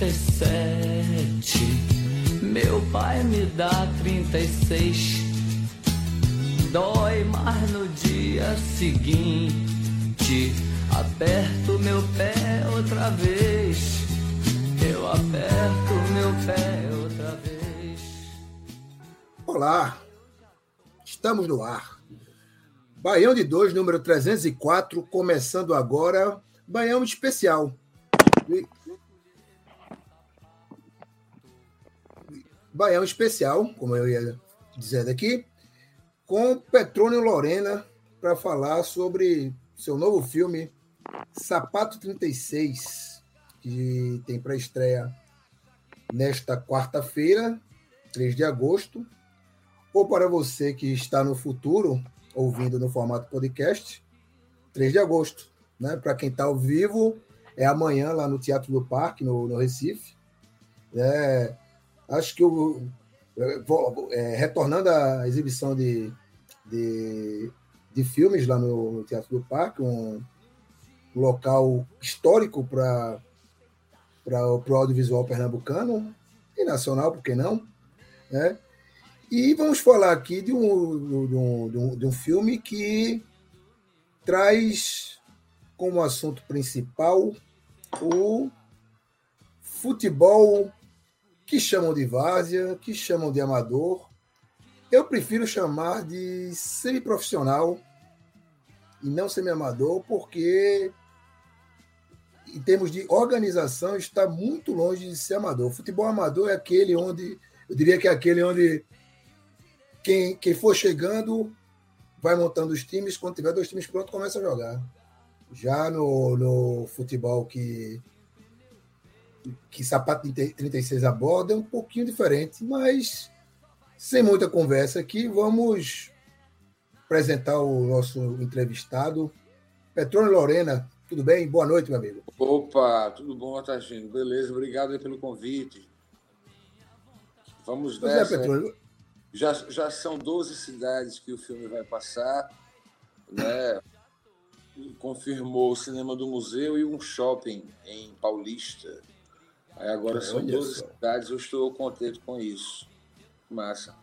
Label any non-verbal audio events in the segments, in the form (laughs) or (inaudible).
37. Meu pai me dá 36. Dói mais no dia seguinte. Aperto meu pé outra vez. Eu aperto meu pé outra vez. Olá, estamos no ar. Baião de 2, número 304, começando agora, Baião especial. Baião especial, como eu ia dizendo aqui, com Petrônio Lorena para falar sobre seu novo filme Sapato 36, que tem para estreia nesta quarta-feira, 3 de agosto, ou para você que está no futuro, ouvindo no formato podcast, 3 de agosto. Né? Para quem está ao vivo, é amanhã lá no Teatro do Parque, no, no Recife. É, acho que vou- é, retornando à exibição de, de, de filmes lá no, Teatro do Parque, um, local histórico para o audiovisual pernambucano e nacional, por que não? Né? E vamos falar aqui de um, de um, de um filme que traz como assunto principal o futebol que chamam de várzea, que chamam de amador. Eu prefiro chamar de semiprofissional e não semi-amador, porque em termos de organização está muito longe de ser amador. O futebol amador é aquele onde, eu diria que é aquele onde quem, quem for chegando vai montando os times, quando tiver dois times prontos, começa a jogar. Já no, no futebol que, que Sapato 36 aborda é um pouquinho diferente, mas sem muita conversa aqui, vamos apresentar o nosso entrevistado, Petrônio Lorena. Tudo bem? Boa noite, meu amigo. Opa, tudo bom, Otagino? Beleza, obrigado pelo convite. Vamos Pois é, nessa. Petrônio. já, já são 12 cidades que o filme vai passar, né? Confirmou o cinema do museu e um shopping em Paulista. Aí agora são Olha 12 só. cidades, eu estou contente com isso. Massa.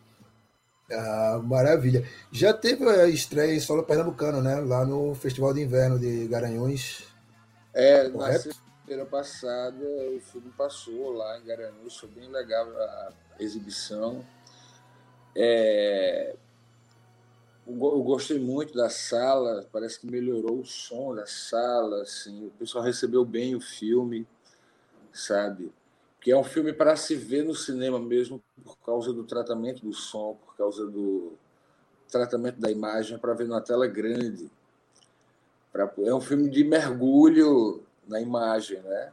Ah, maravilha. Já teve a estreia em solo pernambucano, né? Lá no Festival de Inverno de Garanhuns. É, na sexta-feira passada o filme passou lá em Garanhuns, foi bem legal a exibição. É, eu gostei muito da sala, parece que melhorou o som da sala, assim, o pessoal recebeu bem o filme, sabe? Que é um filme para se ver no cinema mesmo por causa do tratamento do som, por causa do tratamento da imagem, para ver numa tela grande. Pra- é um filme de mergulho na imagem, né?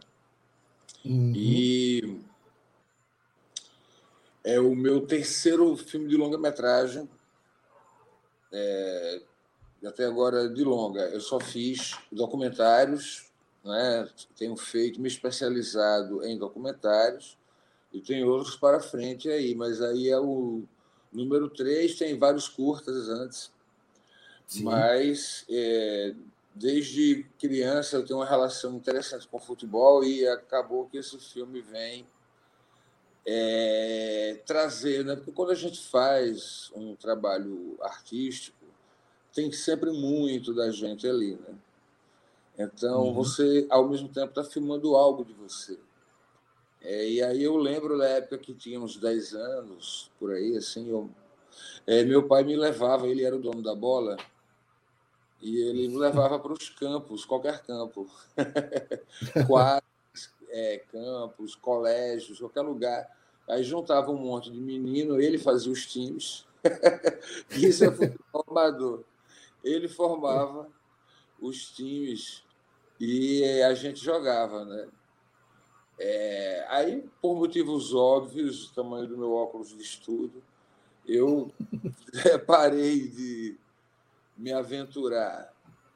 Uhum. E é o meu terceiro filme de longa-metragem. É, até agora de longa. Eu só fiz documentários, né? tenho feito, me especializado em documentários, e tem outros para frente aí, mas aí é o número três, tem vários curtas antes. Sim. Mas é, desde criança eu tenho uma relação interessante com o futebol e acabou que esse filme vem é, trazer, né? Porque quando a gente faz um trabalho artístico, tem sempre muito da gente ali, né? Então Uhum. você, ao mesmo tempo, está filmando algo de você. É, e aí eu lembro da época que tinha uns 10 anos, por aí, assim, eu, é, meu pai me levava, ele era o dono da bola, e ele me levava para os campos, qualquer campo. (laughs) Quadras, é, campos, colégios, qualquer lugar. Aí juntava um monte de menino, ele fazia os times. (laughs) Isso é futebol amador. Ele formava os times e a gente jogava, né? É, aí, por motivos óbvios, o tamanho do meu óculos de estudo, eu (laughs) parei de me aventurar,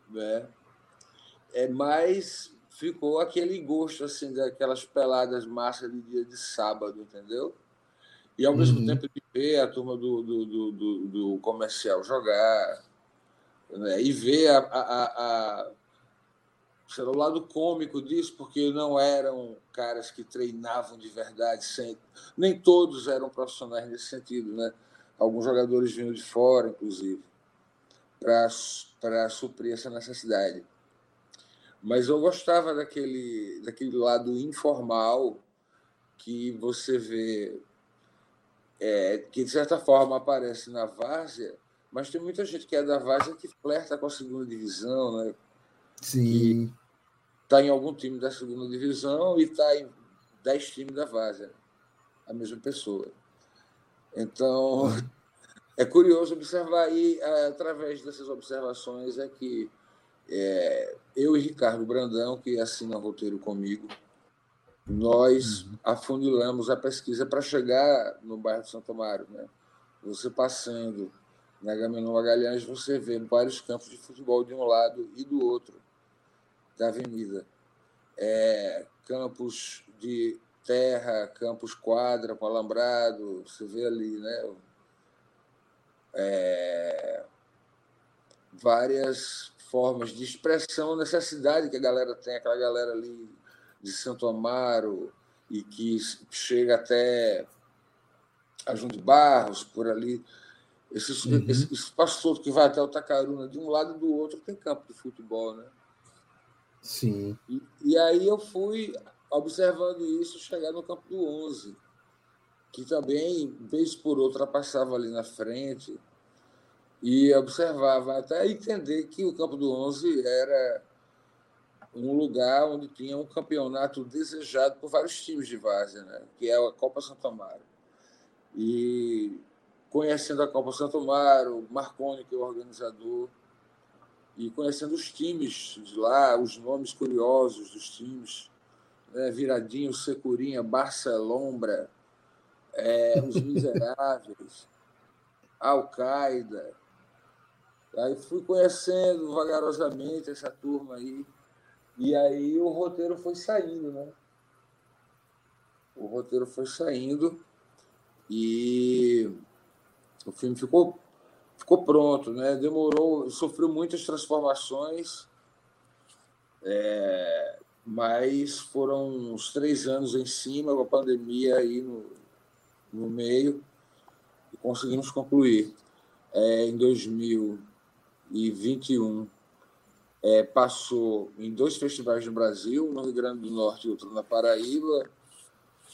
né? É, mas ficou aquele gosto assim daquelas peladas massas de dia de sábado, entendeu? E ao mesmo uhum. tempo de ver a turma do, do, do, do, do comercial jogar, né? e ver a, a, a, o lado cômico disso, porque não eram caras que treinavam de verdade, sem, nem todos eram profissionais nesse sentido, né? Alguns jogadores vinham de fora, inclusive, para suprir essa necessidade. Mas eu gostava daquele, daquele lado informal que você vê, é, que de certa forma aparece na várzea, mas tem muita gente que é da várzea que flerta com a segunda divisão, né? Sim. Está em algum time da segunda divisão e está em dez times da várzea, a mesma pessoa. Então, (laughs) é curioso observar, e através dessas observações é que é, eu e Ricardo Brandão, que assina o roteiro comigo, nós afunilamos a pesquisa para chegar no bairro de Santo Amaro. Né? Você passando na Gamenon Magalhães, você vê vários campos de futebol de um lado e do outro da avenida. É, campos de terra, campos quadra com alambrado, você vê ali, né? É, várias formas de expressão, necessidade que a galera tem, aquela galera ali de Santo Amaro e que chega até a João de Barros, por ali. Esse, uhum. esse, espaço todo que vai até o Tacaruna, de um lado e do outro, tem campo de futebol, né? Sim. E, e aí eu fui observando isso, chegar no campo do 11, que também, vez por outra, passava ali na frente e observava, até entender que o campo do 11 era um lugar onde tinha um campeonato desejado por vários times de várzea, né? que é a Copa Santo Amaro. E conhecendo a Copa Santo Amaro, Marconi, que é o organizador, e conhecendo os times de lá, os nomes curiosos dos times, né? Viradinho, Securinha, Barcelombra, é, Os Miseráveis, (laughs) Al-Qaeda. Aí fui conhecendo vagarosamente essa turma aí, e aí o roteiro foi saindo, né? O roteiro foi saindo e o filme ficou ficou pronto, né? Demorou, sofreu muitas transformações, é, mas foram uns três anos em cima com a pandemia aí no, no meio e conseguimos concluir. É, em 2021 é, passou em dois festivais no Brasil, no Rio Grande do Norte e outro na Paraíba,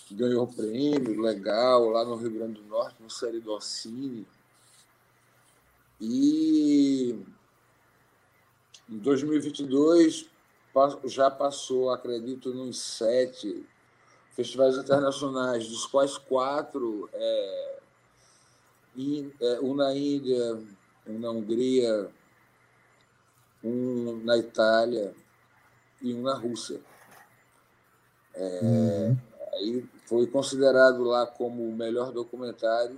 ganhou prêmio legal lá no Rio Grande do Norte, no Série do Orsini. E em 2022 já passou, acredito, nos sete festivais internacionais, dos quais quatro, é, é, um na Índia, um na Hungria, um na Itália e um na Rússia. É, uhum. Aí foi considerado lá como o melhor documentário,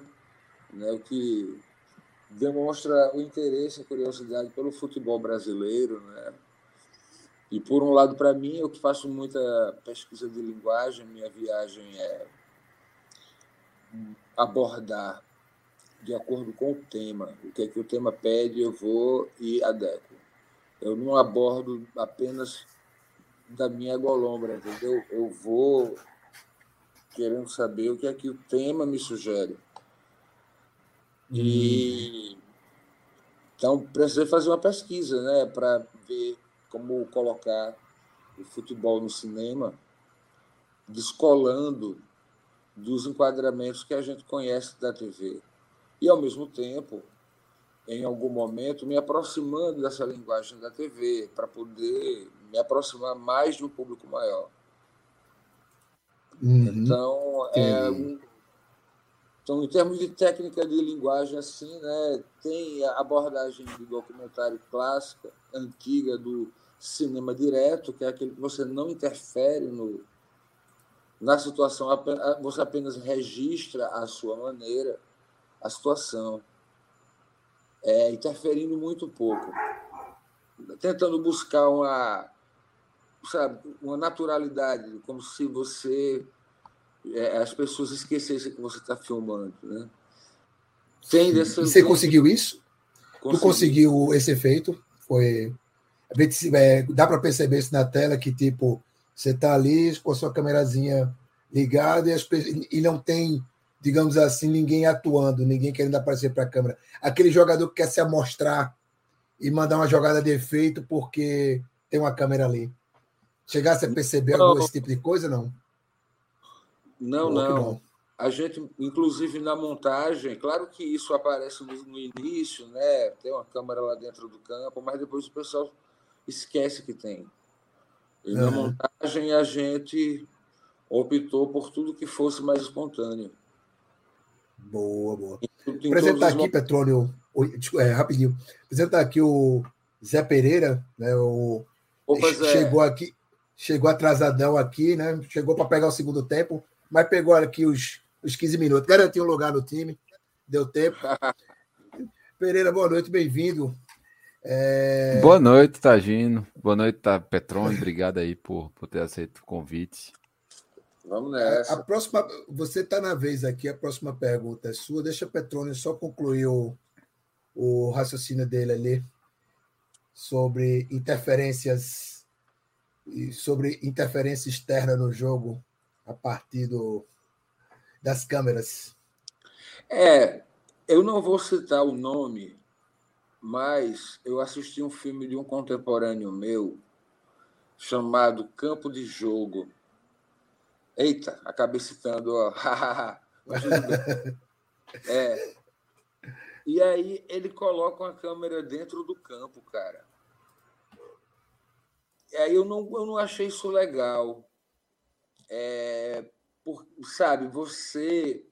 né, o que demonstra o interesse e curiosidade pelo futebol brasileiro, né? E por um lado, para mim, eu que faço muita pesquisa de linguagem, minha viagem é abordar de acordo com o tema, o que é que o tema pede, eu vou e adequo. Eu não abordo apenas da minha golombra, entendeu? Eu vou querendo saber o que é que o tema me sugere. E então precisei fazer uma pesquisa, né, para ver como colocar o futebol no cinema, descolando dos enquadramentos que a gente conhece da TV. E ao mesmo tempo, em algum momento, me aproximando dessa linguagem da TV, para poder me aproximar mais de um público maior. Uhum. Então, é, então, em termos de técnica de linguagem, assim, né, tem a abordagem do documentário clássica, antiga, do cinema direto, que é aquele que você não interfere no, na situação, você apenas registra a sua maneira a situação, é, interferindo muito pouco, tentando buscar uma, sabe, uma naturalidade, como se você é, as pessoas esquecessem que você está filmando, né? Tem dessa, você conseguiu isso? Consegui. Tu conseguiu esse efeito? Foi é, dá para perceber isso na tela que tipo você está ali com a sua câmerazinha ligada e, as, e não tem, digamos assim, ninguém atuando, ninguém querendo aparecer para a câmera. Aquele jogador que quer se amostrar e mandar uma jogada de efeito porque tem uma câmera ali. Chegasse a perceber algum esse tipo de coisa, não? Não, não. A gente, inclusive na montagem, claro que isso aparece no, início, né? Tem uma câmera lá dentro do campo, mas depois o pessoal esquece que tem. E uhum. na montagem a gente optou por tudo que fosse mais espontâneo. Boa, boa. Apresentar aqui, os... Petróleo, é, rapidinho. Apresentar aqui o Zé Pereira, né? O... Opa, Zé. Chegou aqui, chegou atrasadão aqui, né? Chegou para pegar o segundo tempo mas pegou aqui os, os 15 minutos. Garantiu um lugar no time, deu tempo. (laughs) Pereira, boa noite, bem-vindo. É... Boa noite, Tagino. Boa noite, tá, Petrone. Obrigado aí por, por ter aceito o convite. Vamos nessa. A, a próxima, você está na vez aqui, a próxima pergunta é sua. Deixa o Petrone só concluir o, o raciocínio dele ali sobre interferências sobre interferência externa no jogo a partir do, das câmeras? É, eu não vou citar o nome, mas eu assisti um filme de um contemporâneo meu chamado Campo de Jogo. Eita, acabei citando, ó. (laughs) (laughs) é. E aí ele coloca uma câmera dentro do campo, cara. E aí eu não, eu não achei isso legal é, por, sabe, você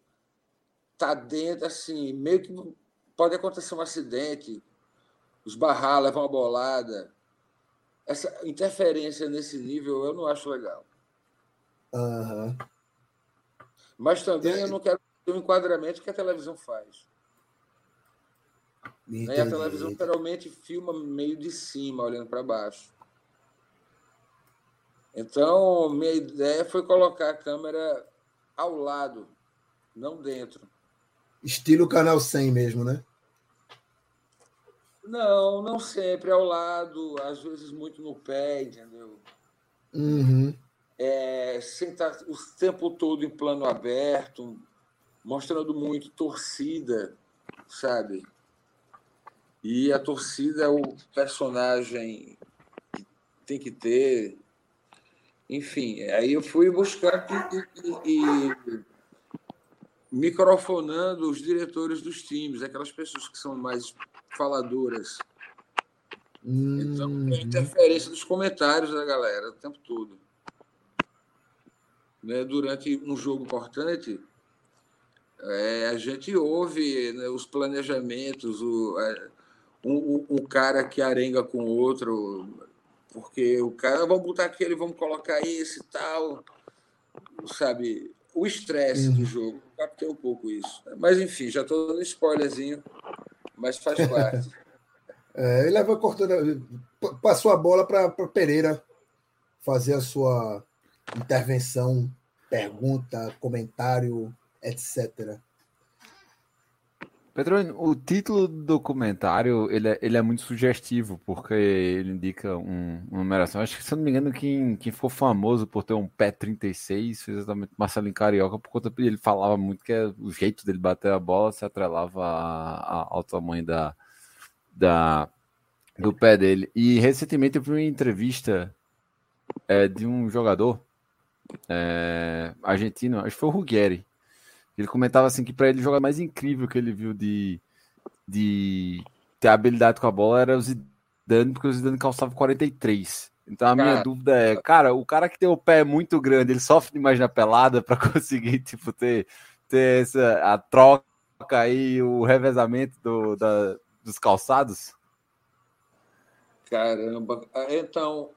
tá dentro, assim, meio que pode acontecer um acidente, esbarrar, levar uma bolada. Essa interferência nesse nível eu não acho legal. Uhum. Mas também eu não quero ter um enquadramento que a televisão faz. E a televisão geralmente filma meio de cima, olhando para baixo. Então, minha ideia foi colocar a câmera ao lado, não dentro. Estilo canal 100 mesmo, né? Não, não sempre ao lado, às vezes muito no pé, entendeu? Uhum. É, sem estar o tempo todo em plano aberto, mostrando muito torcida, sabe? E a torcida é o personagem que tem que ter, enfim, aí eu fui buscar e, e, microfonando os diretores dos times, aquelas pessoas que são mais faladoras. Hum. Então, tem interferência dos comentários da galera o tempo todo. Né, durante um jogo importante, é, a gente ouve né, os planejamentos, o, é, um, um, cara que arenga com o outro, porque o cara, vamos botar aquele, vamos colocar esse e tal, sabe? O estresse uhum. do jogo, captei um pouco isso. Mas, enfim, já estou dando spoilerzinho, mas faz (laughs) parte. é, ele leva cortando, passou a bola para Pereira fazer a sua intervenção, pergunta, comentário, etc. Petrônio, o título do documentário ele é, ele é muito sugestivo, porque ele indica um, uma numeração. Acho que, se eu não me engano, quem, quem famoso por ter um pé 36 foi exatamente Marcelinho Carioca, por conta ele falava muito que é, o jeito dele bater a bola se atrelava ao tamanho da, da, do pé dele. E recentemente eu vi uma entrevista é, de um jogador é, argentino, acho que foi o Ruggeri ele comentava assim que para ele o jogador mais incrível que ele viu de, de ter habilidade com a bola era o Zidane, porque o Zidane calçava 43. Então a minha Cara. dúvida é, cara, o cara que tem o pé muito grande, ele sofre demais na pelada para (laughs) conseguir, tipo, ter, ter essa, a troca aí, o revezamento do, da, dos calçados? Caramba. Ah, Então,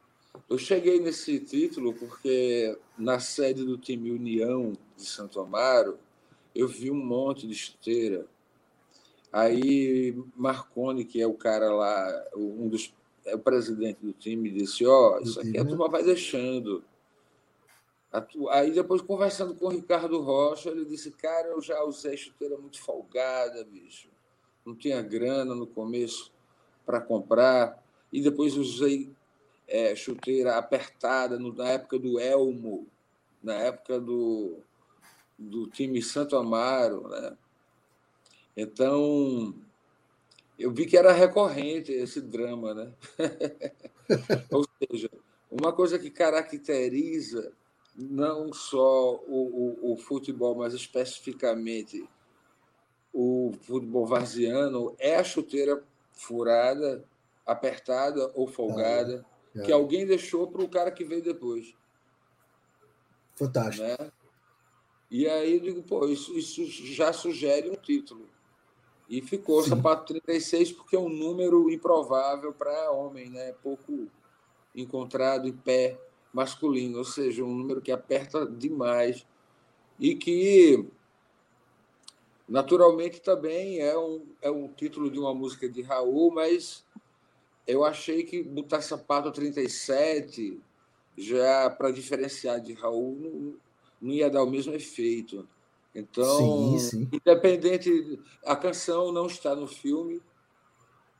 eu cheguei nesse título porque na sede do time União de Santo Amaro, eu vi um monte de esteira. Aí Marconi, que é o cara lá, um dos é o presidente do time, disse: Ó, isso aqui a né? turma vai deixando. Aí depois, conversando com o Ricardo Rocha, ele disse: Cara, eu já usei chuteira muito folgada, bicho. Não tinha grana no começo para comprar. E depois usei é, chuteira apertada no- na época do Elmo, na época do, do time Santo Amaro. Né? Então, eu vi que era recorrente esse drama. Né? (laughs) Ou seja, uma coisa que caracteriza não só o, o, o futebol, mas especificamente o futebol varziano é a chuteira furada, apertada ou folgada, É. que alguém deixou para o cara que veio depois. Fantástico. Né? E aí eu digo, pô, isso, isso já sugere um título. E ficou Sim. sapato 36 porque é um número improvável para homem, né? pouco encontrado em pé masculino, ou seja, um número que aperta demais e que naturalmente também é um, é um título de uma música de Raul, mas eu achei que botar sapato 37 já para diferenciar de Raul não, ia dar o mesmo efeito. Então, Sim, sim. independente, a canção não está no filme,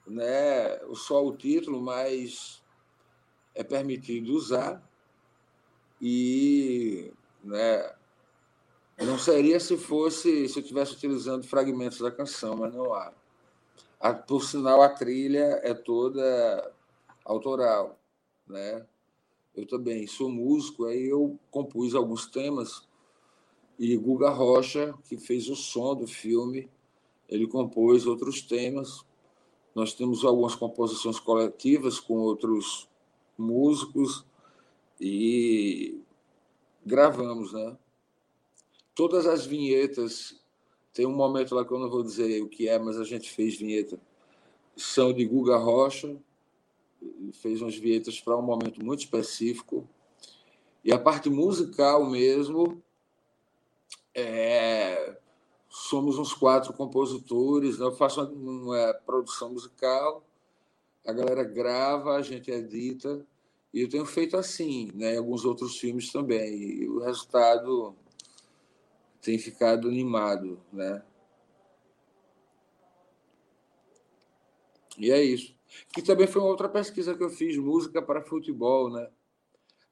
né? Só o título, mas é permitido usar e, né? Não seria se fosse se eu estivesse utilizando fragmentos da canção, mas não há. A- por sinal, a trilha é toda autoral, né? Eu também sou músico, aí eu compus alguns temas e Guga Rocha, que fez o som do filme, ele compôs outros temas. Nós temos algumas composições coletivas com outros músicos e gravamos, né? Todas as vinhetas, tem um momento lá que eu não vou dizer o que é, mas a gente fez vinheta, são de Guga Rocha, fez umas vinhetas para um momento muito específico. E a parte musical mesmo, é, somos uns quatro compositores, né? eu faço uma, uma produção musical, a galera grava, a gente edita, e eu tenho feito assim, né? em alguns outros filmes também, e o resultado tem ficado animado. Né? E é isso. Que também foi uma outra pesquisa que eu fiz, música para futebol, né?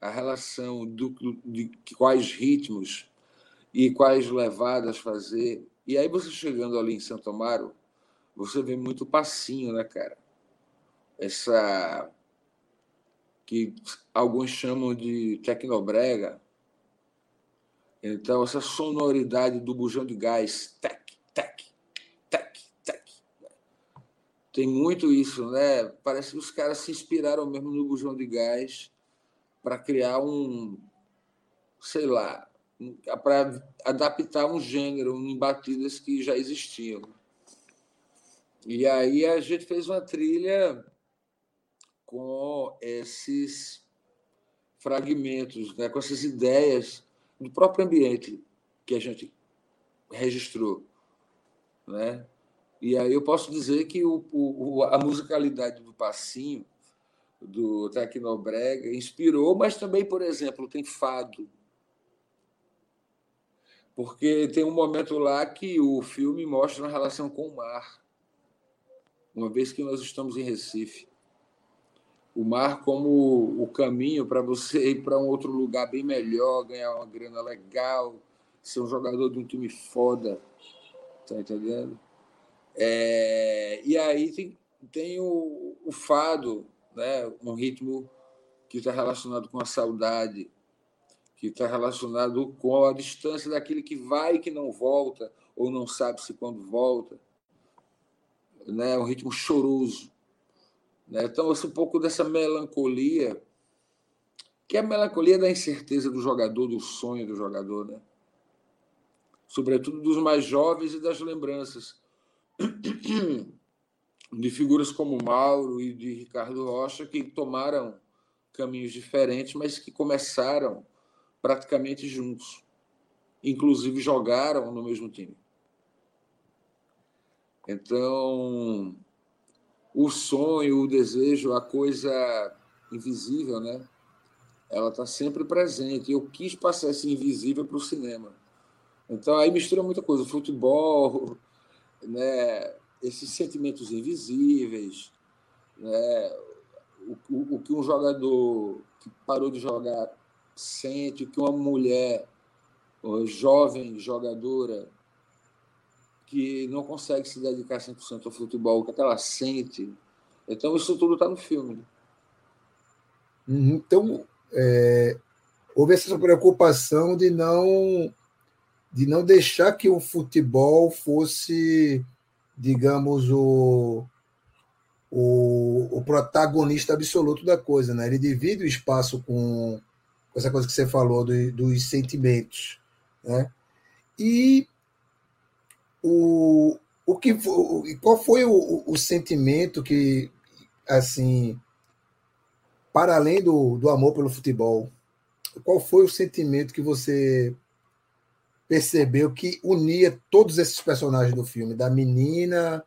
A relação do, de quais ritmos e quais levadas fazer. E aí você chegando ali em Santo Amaro, você vê muito passinho, né, cara? Essa que alguns chamam de tecnobrega. Então, essa sonoridade do bujão de gás, tec, tec, tec. Tem muito isso, né? Parece que os caras se inspiraram mesmo no bujão de gás para criar um, sei lá, para adaptar um gênero em batidas que já existiam. E aí a gente fez uma trilha com esses fragmentos, né, com essas ideias do próprio ambiente que a gente registrou, né? E aí eu posso dizer que o, o, a musicalidade do passinho do Tecnobrega inspirou, mas também, por exemplo, tem fado. Porque tem um momento lá que o filme mostra uma relação com o mar. Uma vez que nós estamos em Recife. O mar como o caminho para você ir para um outro lugar bem melhor, ganhar uma grana legal, ser um jogador de um time foda. Tá entendendo? É, e aí tem, tem o, o fado, né? um ritmo que está relacionado com a saudade, que está relacionado com a distância daquele que vai e que não volta, ou não sabe se quando volta. Né? Um ritmo choroso. Né? Então, esse, um pouco dessa melancolia que é a melancolia da incerteza do jogador, do sonho do jogador, né? Sobretudo dos mais jovens e das lembranças (coughs) de figuras como Mauro e de Ricardo Rocha que tomaram caminhos diferentes, mas que começaram praticamente juntos. Inclusive jogaram no mesmo time. Então, o sonho, o desejo, a coisa invisível, né? Ela está sempre presente. Eu quis passar esse invisível para o cinema. Então aí mistura muita coisa, futebol, né? Esses sentimentos invisíveis, né? O, o, o que um jogador que parou de jogar sente, o que uma mulher jovem jogadora que não consegue se dedicar 100% ao futebol, o que ela sente. Então, isso tudo está no filme. Uhum. Então, é, houve essa preocupação de não de não deixar que o futebol fosse, digamos, o, o, o protagonista absoluto da coisa. Né? Ele divide o espaço com, com essa coisa que você falou do, dos sentimentos. Né? E o, o que qual foi o, o sentimento que assim para além do, do amor pelo futebol qual foi o sentimento que você percebeu que unia todos esses personagens do filme da menina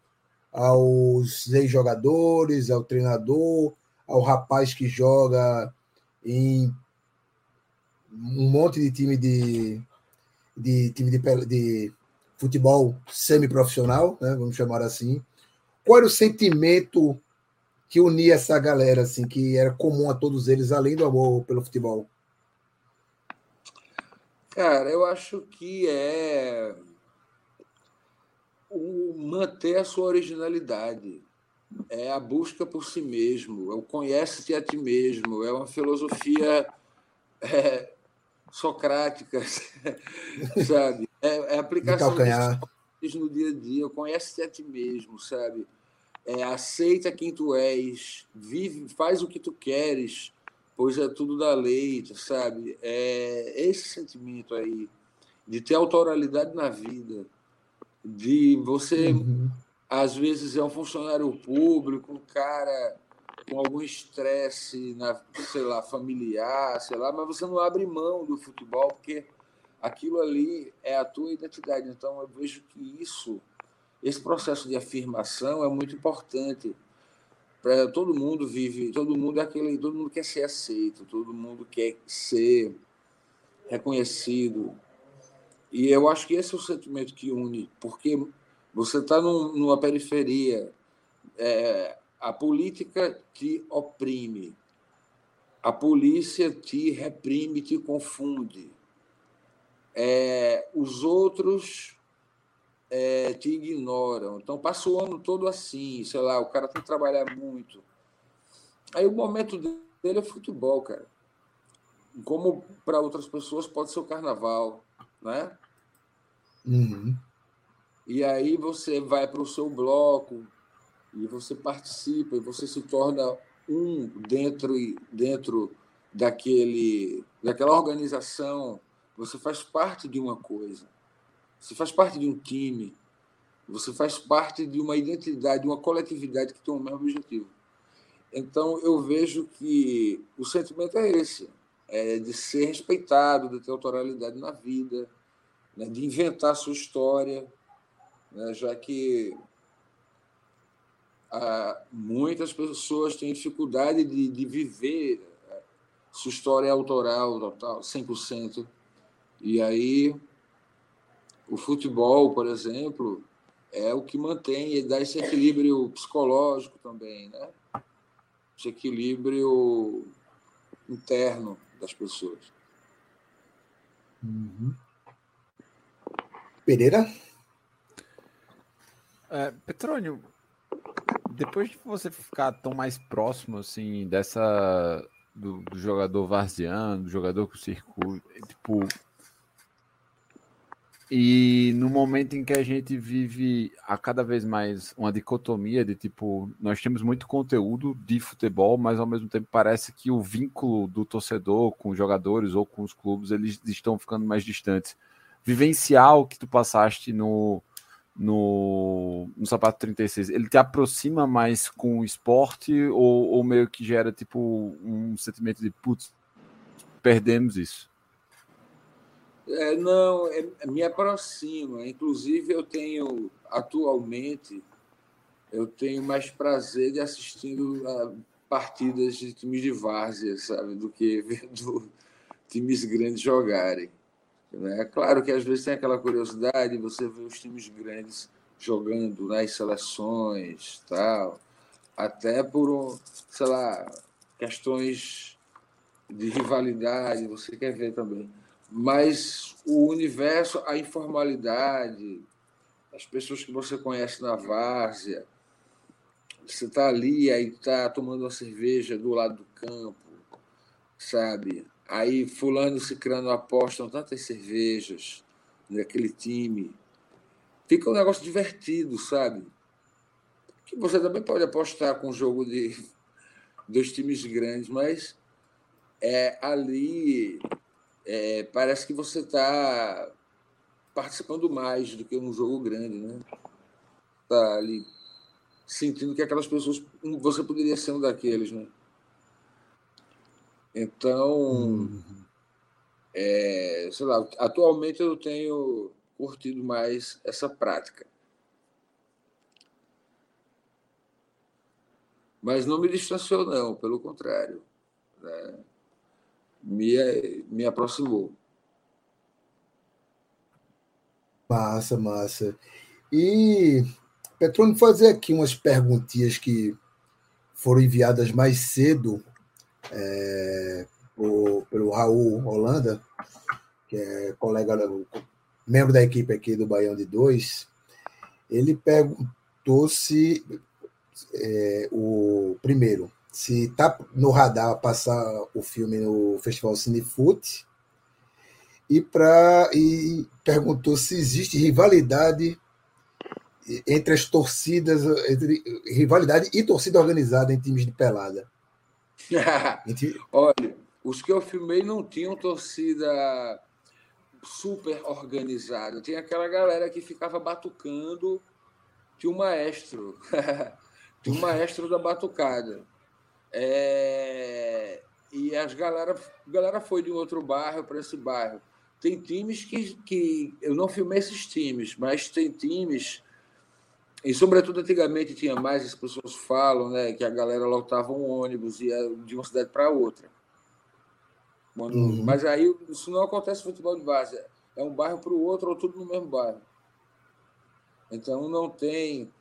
aos ex-jogadores ao treinador ao rapaz que joga em um monte de time de, de time de, de futebol semiprofissional, né, vamos chamar assim. Qual era o sentimento que unia essa galera, assim, que era comum a todos eles, além do amor pelo futebol? Cara, eu acho que é o manter a sua originalidade, é a busca por si mesmo, é o conhece-te a ti mesmo, é uma filosofia é, socrática, (laughs) sabe? É, é a aplicação no dia a dia. Conhece-te a ti mesmo, sabe? É, aceita quem tu és, vive, faz o que tu queres, pois é tudo da lei, sabe? É esse sentimento aí de ter autoralidade na vida, de você uhum. às vezes é um funcionário público, um cara com algum estresse, na, sei lá, familiar, sei lá, mas você não abre mão do futebol porque aquilo ali é a tua identidade. Então eu vejo que isso, esse processo de afirmação é muito importante para todo mundo vive, todo mundo é aquele, todo mundo quer ser aceito, todo mundo quer ser reconhecido. E eu acho que esse é o sentimento que une, porque você está num, numa periferia, é, a política te oprime, a polícia te reprime, te confunde. É, os outros é, te ignoram. Então passa o ano todo assim, sei lá, o cara tem que trabalhar muito. Aí o momento dele é futebol, cara. Como para outras pessoas pode ser o carnaval, né? Uhum. E aí você vai para o seu bloco, e você participa e você se torna um dentro dentro daquele daquela organização você faz parte de uma coisa você faz parte de um time você faz parte de uma identidade de uma coletividade que tem o mesmo objetivo então eu vejo que o sentimento é esse é de ser respeitado de ter autoralidade na vida né, de inventar sua história né, já que ah, muitas pessoas têm dificuldade de, de viver eh, sua história autoral, total, 100%. E aí, o futebol, por exemplo, é o que mantém e dá esse equilíbrio psicológico também, né? Esse equilíbrio interno das pessoas. Uhum. Pereira? É, Petrônio, depois de você ficar tão mais próximo assim dessa do, do jogador varziano, do jogador que circula, tipo E no momento em que a gente vive a cada vez mais uma dicotomia de tipo, nós temos muito conteúdo de futebol, mas ao mesmo tempo parece que o vínculo do torcedor com os jogadores ou com os clubes, eles estão ficando mais distantes. Vivenciar o que tu passaste no, no, no Sapato 36, ele te aproxima mais com o esporte ou, ou meio que gera tipo um sentimento de putz, perdemos isso? É, não, é, me aproxima. Inclusive, eu tenho, atualmente, eu tenho mais prazer de assistindo a partidas de times de várzea, sabe, do que (laughs) vendo times grandes jogarem. É claro que às vezes tem aquela curiosidade, você vê os times grandes jogando nas seleções, tal, até por, sei lá, questões de rivalidade, você quer ver também mas o universo, a informalidade, as pessoas que você conhece na várzea, você está ali, aí está tomando uma cerveja do lado do campo, sabe? Aí fulano e ciclano apostam tantas cervejas naquele time. Fica um negócio divertido, sabe? Que você também pode apostar com um jogo de (laughs) dois times grandes, mas é ali é, parece que você está participando mais do que um jogo grande, né? Está ali sentindo que aquelas pessoas, você poderia ser um daqueles, né? Então, uhum. é, sei lá, atualmente eu tenho curtido mais essa prática. Mas não me distanciou, não, pelo contrário. Né? Me, me aproximou. Massa, massa. E, Petrônio, fazer aqui umas perguntinhas que foram enviadas mais cedo é, pelo Raul Holanda, que é colega, membro da equipe aqui do Baião de Dois. Ele perguntou se é, o primeiro se está no radar passar o filme no Festival Cinefoot e para e perguntou se existe rivalidade entre as torcidas, entre rivalidade e torcida organizada em times de pelada. (laughs) entre... Olha, os que eu filmei não tinham torcida super organizada. Tinha aquela galera que ficava batucando, tinha um maestro, (laughs) tinha um maestro da batucada. É... E as galera, galera foi de um outro bairro para esse bairro. Tem times que, que. Eu não filmei esses times, mas tem times. E, sobretudo, antigamente tinha mais, as pessoas falam né, que a galera lotava um ônibus e ia de uma cidade para outra. Quando, uhum. Mas aí isso não acontece no futebol de base. É um bairro para o outro ou tudo no mesmo bairro. Então não tem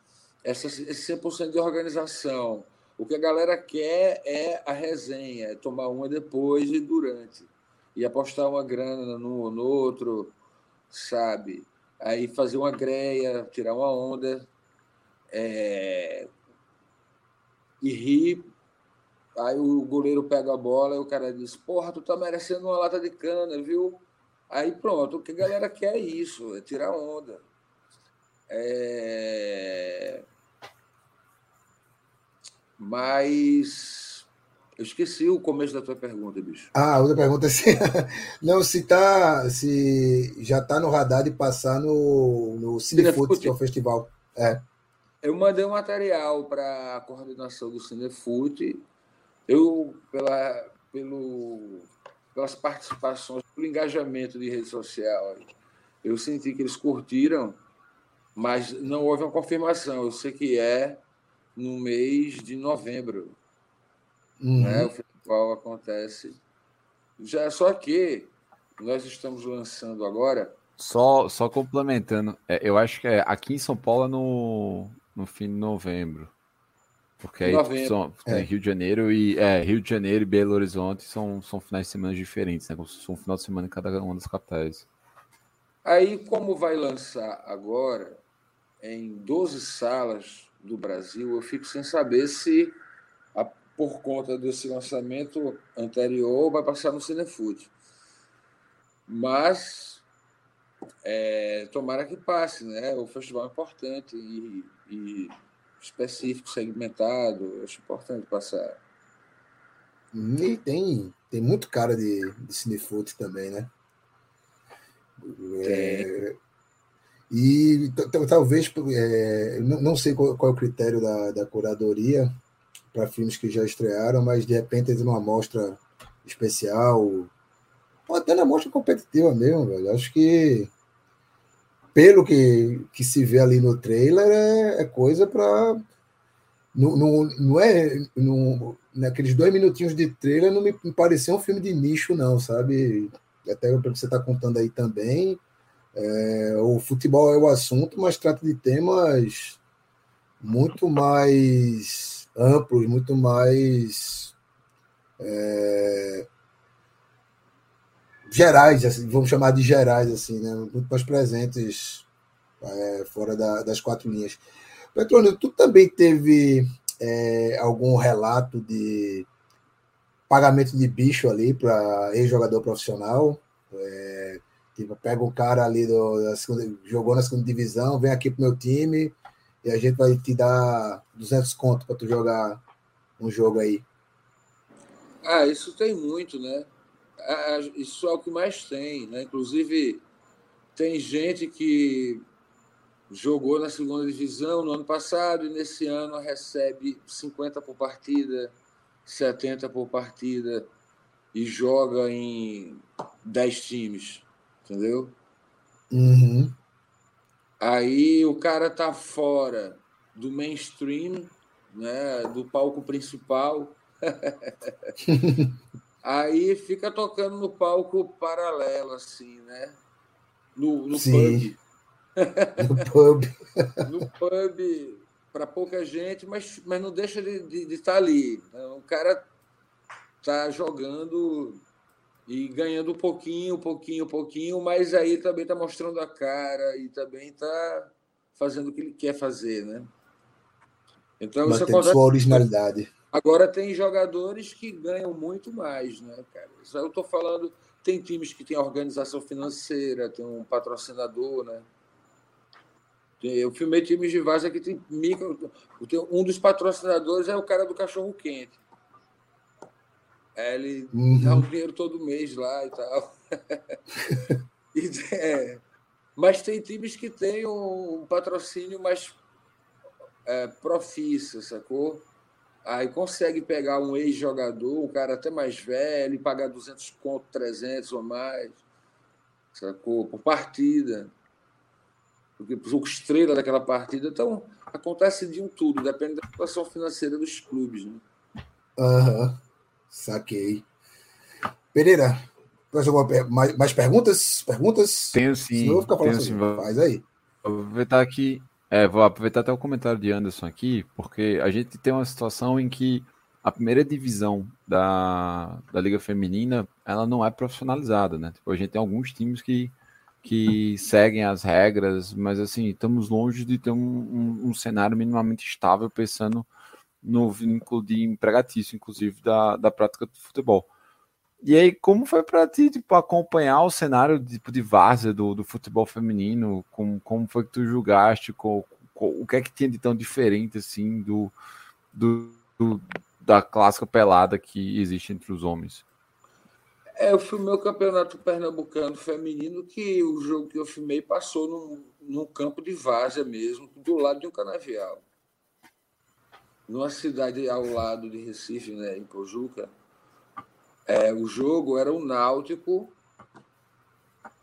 essa, esse 100% de organização. O que a galera quer é a resenha, é tomar uma depois e durante. E apostar uma grana no ou no outro, sabe? Aí fazer uma greia, tirar uma onda é... e rir. Aí o goleiro pega a bola e o cara diz: Porra, tu tá merecendo uma lata de cana, viu? Aí pronto, o que a galera quer é isso, é tirar onda. É... Mas eu esqueci o começo da tua pergunta, bicho. Ah, outra pergunta é se, (laughs) não, se, tá, se já está no radar de passar no, no Cinefoot, que é o festival. É. Eu mandei um material para a coordenação do Cinefoot. Eu, pela, pelo, pelas participações, pelo engajamento de rede social, eu senti que eles curtiram, mas não houve uma confirmação. Eu sei que é no mês de novembro. Uhum. Né? O festival acontece. Já, só que nós estamos lançando agora. Só, só complementando, é, eu acho que é aqui em São Paulo é no, no fim de novembro. Porque aí novembro. São, é. Rio de Janeiro e é, Rio de Janeiro e Belo Horizonte são, são finais de semana diferentes, né? Fosse um final de semana em cada uma das capitais. Aí, como vai lançar agora em 12 salas do Brasil, eu fico sem saber se, a, por conta desse lançamento anterior, vai passar no Cinefood. Mas É, tomara que passe, né? O festival é importante e, e específico, segmentado, acho importante passar. E tem, tem muito cara de, de cinefoot também, né? É, e talvez, é, não, sei qual, qual, é o critério da, da curadoria para filmes que já estrearam, mas de repente eles uma amostra especial, ou até na amostra competitiva mesmo, velho. Acho que pelo que, que se vê ali no trailer, é, é coisa para. Não, não, não é. Não, naqueles dois minutinhos de trailer não me, pareceu um filme de nicho, não, sabe? Até o que você está contando aí também. É, o futebol é o assunto, mas trata de temas muito mais amplos, muito mais é, gerais, assim, vamos chamar de gerais, assim, né? muito mais presentes é, fora da, das quatro linhas. Petrônio, tu também teve é, algum relato de pagamento de bicho ali para ex-jogador profissional? É, tipo, pega o cara ali do, da segunda, jogou na segunda divisão, vem aqui pro meu time e a gente vai te dar 200 conto para tu jogar um jogo aí. Ah, isso tem muito, né? isso é o que mais tem, né? Inclusive, tem gente que jogou na segunda divisão no ano passado e nesse ano recebe 50 por partida, 70 por partida e joga em 10 times, entendeu? Uhum. Aí o cara tá fora do mainstream, né, do palco principal. (laughs) Aí fica tocando no palco paralelo, assim, né? No, no Sim. pub. (laughs) No pub. (laughs) no pub, para pouca gente, mas, mas não deixa de, de, de estar tá ali. Então, o cara tá jogando e ganhando um pouquinho, um pouquinho, um pouquinho, mas aí também está mostrando a cara e também está fazendo o que ele quer fazer, né? Então, Mantendo sua originalidade. Agora tem jogadores que ganham muito mais, né, cara? Eu estou falando, tem times que têm organização financeira, tem um patrocinador, né? Eu filmei times de Vaza que tem micro. Um dos patrocinadores é o cara do cachorro quente. É, ele uhum. dá um dinheiro todo mês lá e tal. (laughs) e, é, mas tem times que têm um patrocínio mais é, profício, sacou? Aí consegue pegar um ex-jogador, um cara até mais velho, e pagar 200 conto, 300 ou mais, sacou? Por partida. Porque o estrela daquela partida. Então, acontece de um tudo, depende da situação financeira dos clubes. Né? Aham, uhum. Saquei. Pereira, mais, mais perguntas? Perguntas? Tenho sim. Tenho sim. Faz aí. Vou aproveitar aqui é, vou aproveitar até o comentário de Anderson aqui, porque a gente tem uma situação em que a primeira divisão da, da Liga Feminina ela não é profissionalizada, né? Tipo, a gente tem alguns times que, que seguem as regras, mas assim, estamos longe de ter um, um, um cenário minimamente estável pensando no vínculo de empregatício, inclusive, da, da prática do futebol. E aí, como foi para ti, tipo, acompanhar o cenário tipo, de várzea do, do futebol feminino? Como, como foi que tu julgaste? Com, o que é que tinha de tão diferente, assim, do, do, do, da clássica pelada que existe entre os homens? É, eu filmei o campeonato pernambucano feminino, que o jogo que eu filmei passou num, num campo de várzea mesmo, do lado de um canavial. Numa cidade ao lado de Recife, né, em Pojuca, é, o jogo era o Náutico,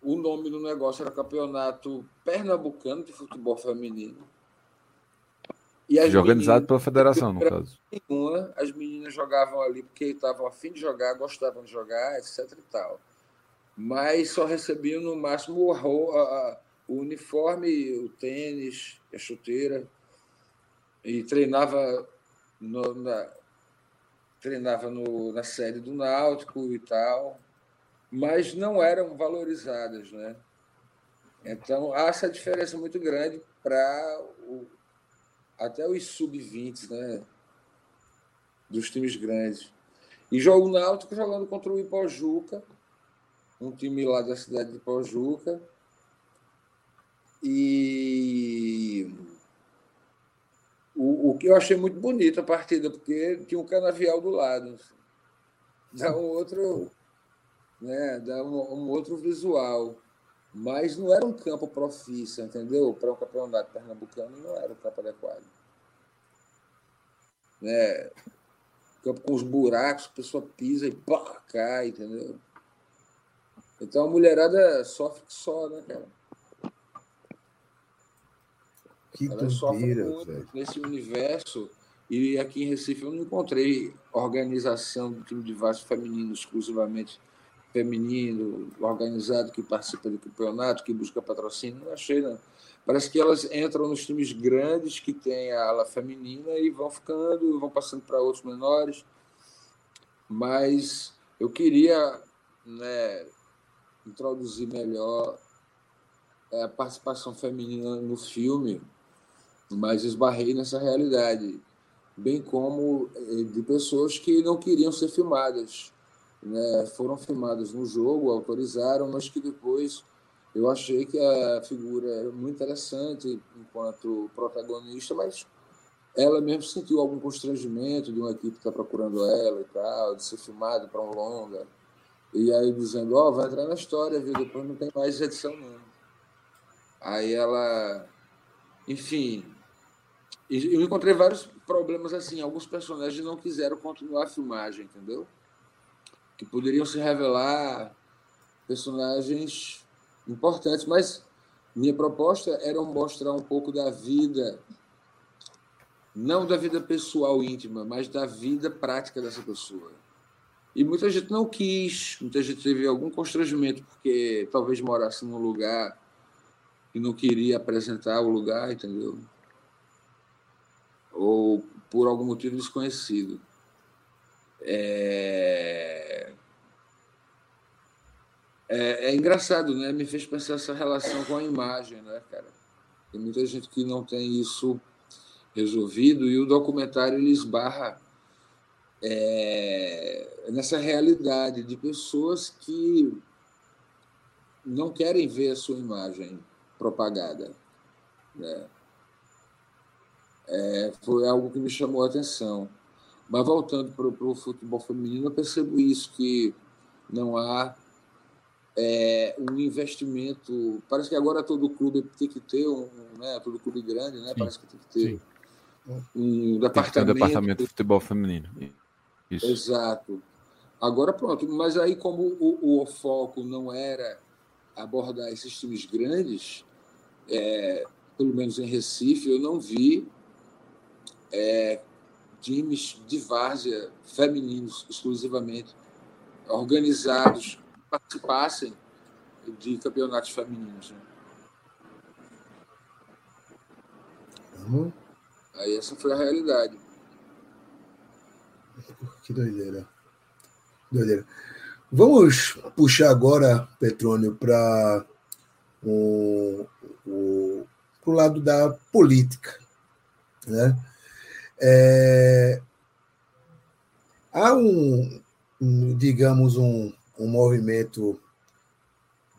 o nome do negócio era Campeonato Pernambucano de Futebol Feminino. E organizado pela federação, no caso. Nenhuma, as meninas jogavam ali porque estavam afim de jogar, gostavam de jogar, etc. e tal. Mas só recebiam no máximo o, a, o uniforme, o tênis, a chuteira. E treinava no, na, treinava no, na sede do Náutico e tal, mas não eram valorizadas, né? Então há essa diferença muito grande para até os sub-20, né? Dos times grandes. E jogo Náutico jogando contra o Ipojuca, um time lá da cidade de Ipojuca. E o, o que eu achei muito bonito a partida, porque tinha um canavial do lado. Dá um outro, né, dá um, um outro visual. Mas não era um campo profício, entendeu? Para um campeonato pernambucano não era o campo adequado. Né? Campo com os buracos, a pessoa pisa e pá, cai, entendeu? Então a mulherada sofre só, né, cara? Que Ela sofre doideira, muito velho. nesse universo. E aqui em Recife eu não encontrei organização do time de Vasco feminino, exclusivamente feminino, organizado, que participa do campeonato, que busca patrocínio. Não achei, não. Parece que elas entram nos times grandes que tem a ala feminina e vão ficando, vão passando para outros menores. Mas eu queria né, introduzir melhor é, a participação feminina no filme, mas esbarrei nessa realidade, bem como eh, de pessoas que não queriam ser filmadas. Né? Foram filmadas no jogo, autorizaram, mas que depois eu achei que a figura era muito interessante enquanto protagonista, mas ela mesmo sentiu algum constrangimento de uma equipe que está procurando ela e tal, de ser filmada para um longa. E aí dizendo, ó, vai entrar na história, viu? Depois não tem mais edição, não. Aí ela, enfim, eu encontrei vários problemas assim. Alguns personagens não quiseram continuar a filmagem, entendeu? Que poderiam se revelar personagens importantes, mas minha proposta era mostrar um pouco da vida, não da vida pessoal íntima, mas da vida prática dessa pessoa. E muita gente não quis, muita gente teve algum constrangimento, porque talvez morasse num lugar e não queria apresentar o lugar, entendeu? Ou por algum motivo desconhecido. É... É, é engraçado, né? Me fez pensar essa relação com a imagem, né, cara? Tem muita gente que não tem isso resolvido e o documentário ele esbarra é, nessa realidade de pessoas que não querem ver a sua imagem propagada. Né? É, foi algo que me chamou a atenção. Mas voltando para o futebol feminino, eu percebo isso, que não há é, um investimento. Parece que agora todo clube tem que ter um, né, todo clube grande, né? Sim, Parece que tem que ter sim. um Tem departamento. um departamento de futebol feminino. Isso. Exato. Agora pronto, mas aí como o, o foco não era abordar esses times grandes, é, pelo menos em Recife, eu não vi é, times de várzea femininos exclusivamente organizados participassem de campeonatos femininos. né? Uhum. Aí essa foi a realidade. Que doideira. Doideira. Vamos puxar agora, Petrônio, para o, o pro lado da política. Né? É, há um, um, digamos, um, um movimento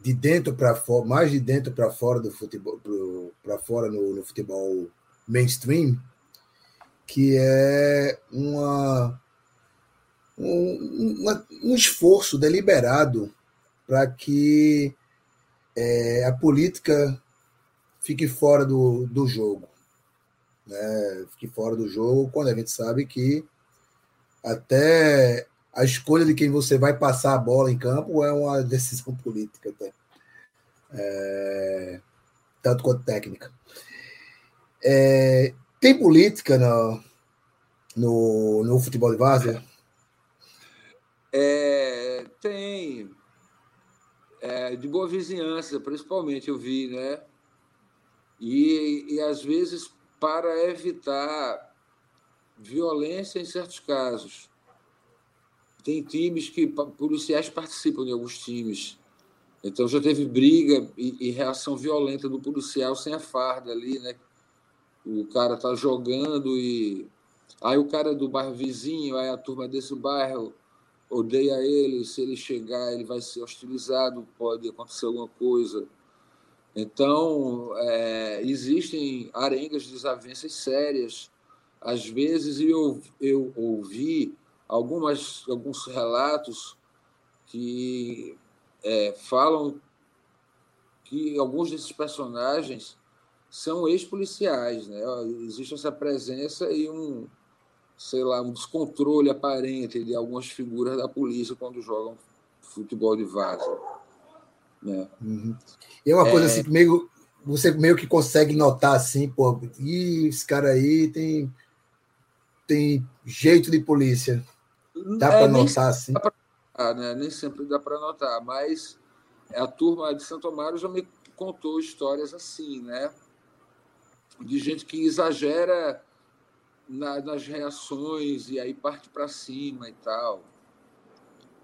de dentro para fora, mais de dentro para fora do futebol, para fora no, no futebol mainstream, que é uma um, uma, um esforço deliberado para que é, a política fique fora do, do jogo. Né? Fique fora do jogo quando a gente sabe que até a escolha de quem você vai passar a bola em campo é uma decisão política, até. É, tanto quanto técnica. É, tem política no, no, no futebol de várzea? É, tem. É, de boa vizinhança, principalmente, eu vi, né? E, e às vezes para evitar violência em certos casos. Tem times que policiais participam de alguns times. Então já teve briga e, e reação violenta do policial sem a farda ali, né? O cara tá jogando e aí o cara do bairro vizinho, aí a turma desse bairro odeia ele, se ele chegar, ele vai ser hostilizado, pode acontecer alguma coisa. Então, é, existem arengas de desavenças sérias. Às vezes eu, eu ouvi algumas, alguns relatos que é, falam que alguns desses personagens são ex-policiais, né? Existe essa presença e um, sei lá, um descontrole aparente de algumas figuras da polícia quando jogam futebol de vaza. Né? Uhum. E é uma coisa é... assim, meio, você meio que consegue notar assim, pô, e esse cara aí tem, tem jeito de polícia. Dá é, para notar assim? Pra, né? Nem sempre dá para notar, mas a turma de Santo Amaro já me contou histórias assim, né? De gente que exagera na, nas reações e aí parte para cima e tal.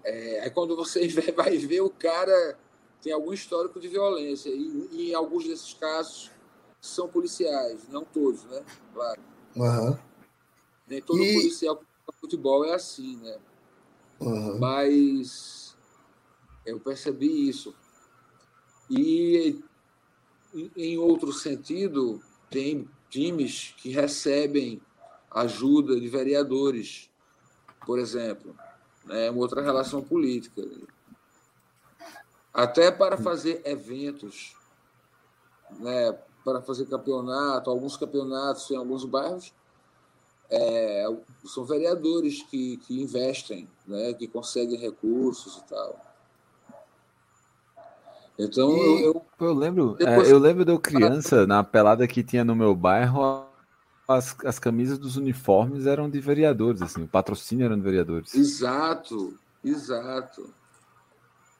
É, aí quando você (laughs) vai ver o cara tem algum histórico de violência e, e em alguns desses casos são policiais, não todos, né? Claro. Uhum. Nem todo e... policial de futebol é assim, né? Uhum. Mas eu percebi isso. E em outro sentido, tem times que recebem ajuda de vereadores, por exemplo, né, uma outra relação política. Até para fazer eventos, né, para fazer campeonato, alguns campeonatos em alguns bairros, é, são vereadores que, que investem, né, que conseguem recursos e tal. Então e eu, eu, lembro, depois... é, eu lembro de eu criança na pelada que tinha no meu bairro, as, as camisas dos uniformes eram de vereadores, assim, o patrocínio era de vereadores. Exato, exato.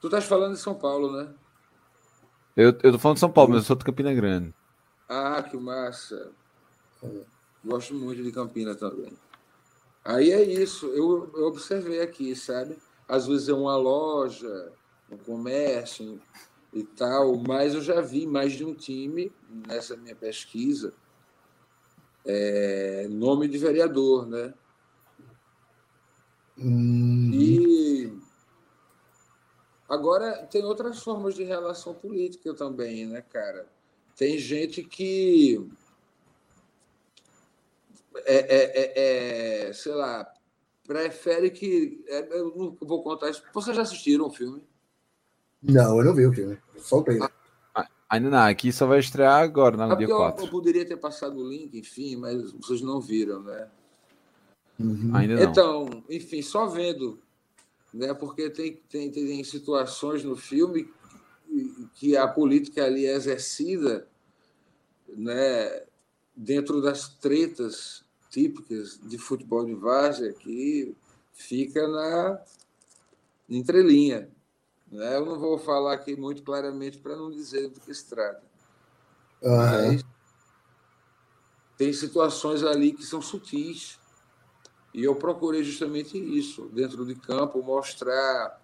Tu estás falando de São Paulo, né? Eu, eu tô falando de São Paulo, mas eu sou de Campina Grande. Ah, que massa. Gosto muito de Campina também. Aí é isso, eu, eu observei aqui, sabe? Às vezes é uma loja, um comércio e tal, mas eu já vi mais de um time nessa minha pesquisa é, nome de vereador, né? Hum. E agora tem outras formas de relação política também, né, cara? Tem gente que é, é, é, é sei lá, prefere que. É, eu não vou contar isso. Vocês já assistiram o filme? Não, eu não vi o filme. Só o trailer. Ainda não, aqui só vai estrear agora, no dia 4. Eu, eu, poderia ter passado o link, enfim, mas vocês não viram, né? Uhum. Ainda não. Então, enfim, só vendo, né? Porque tem, tem, tem situações no filme que a política ali é exercida, né? Dentro das tretas típicas de futebol de várzea que fica na entrelinha. Né? Eu não vou falar aqui muito claramente para não dizer do que se trata. Uhum. Mas tem situações ali que são sutis. E eu procurei justamente isso, dentro de campo, mostrar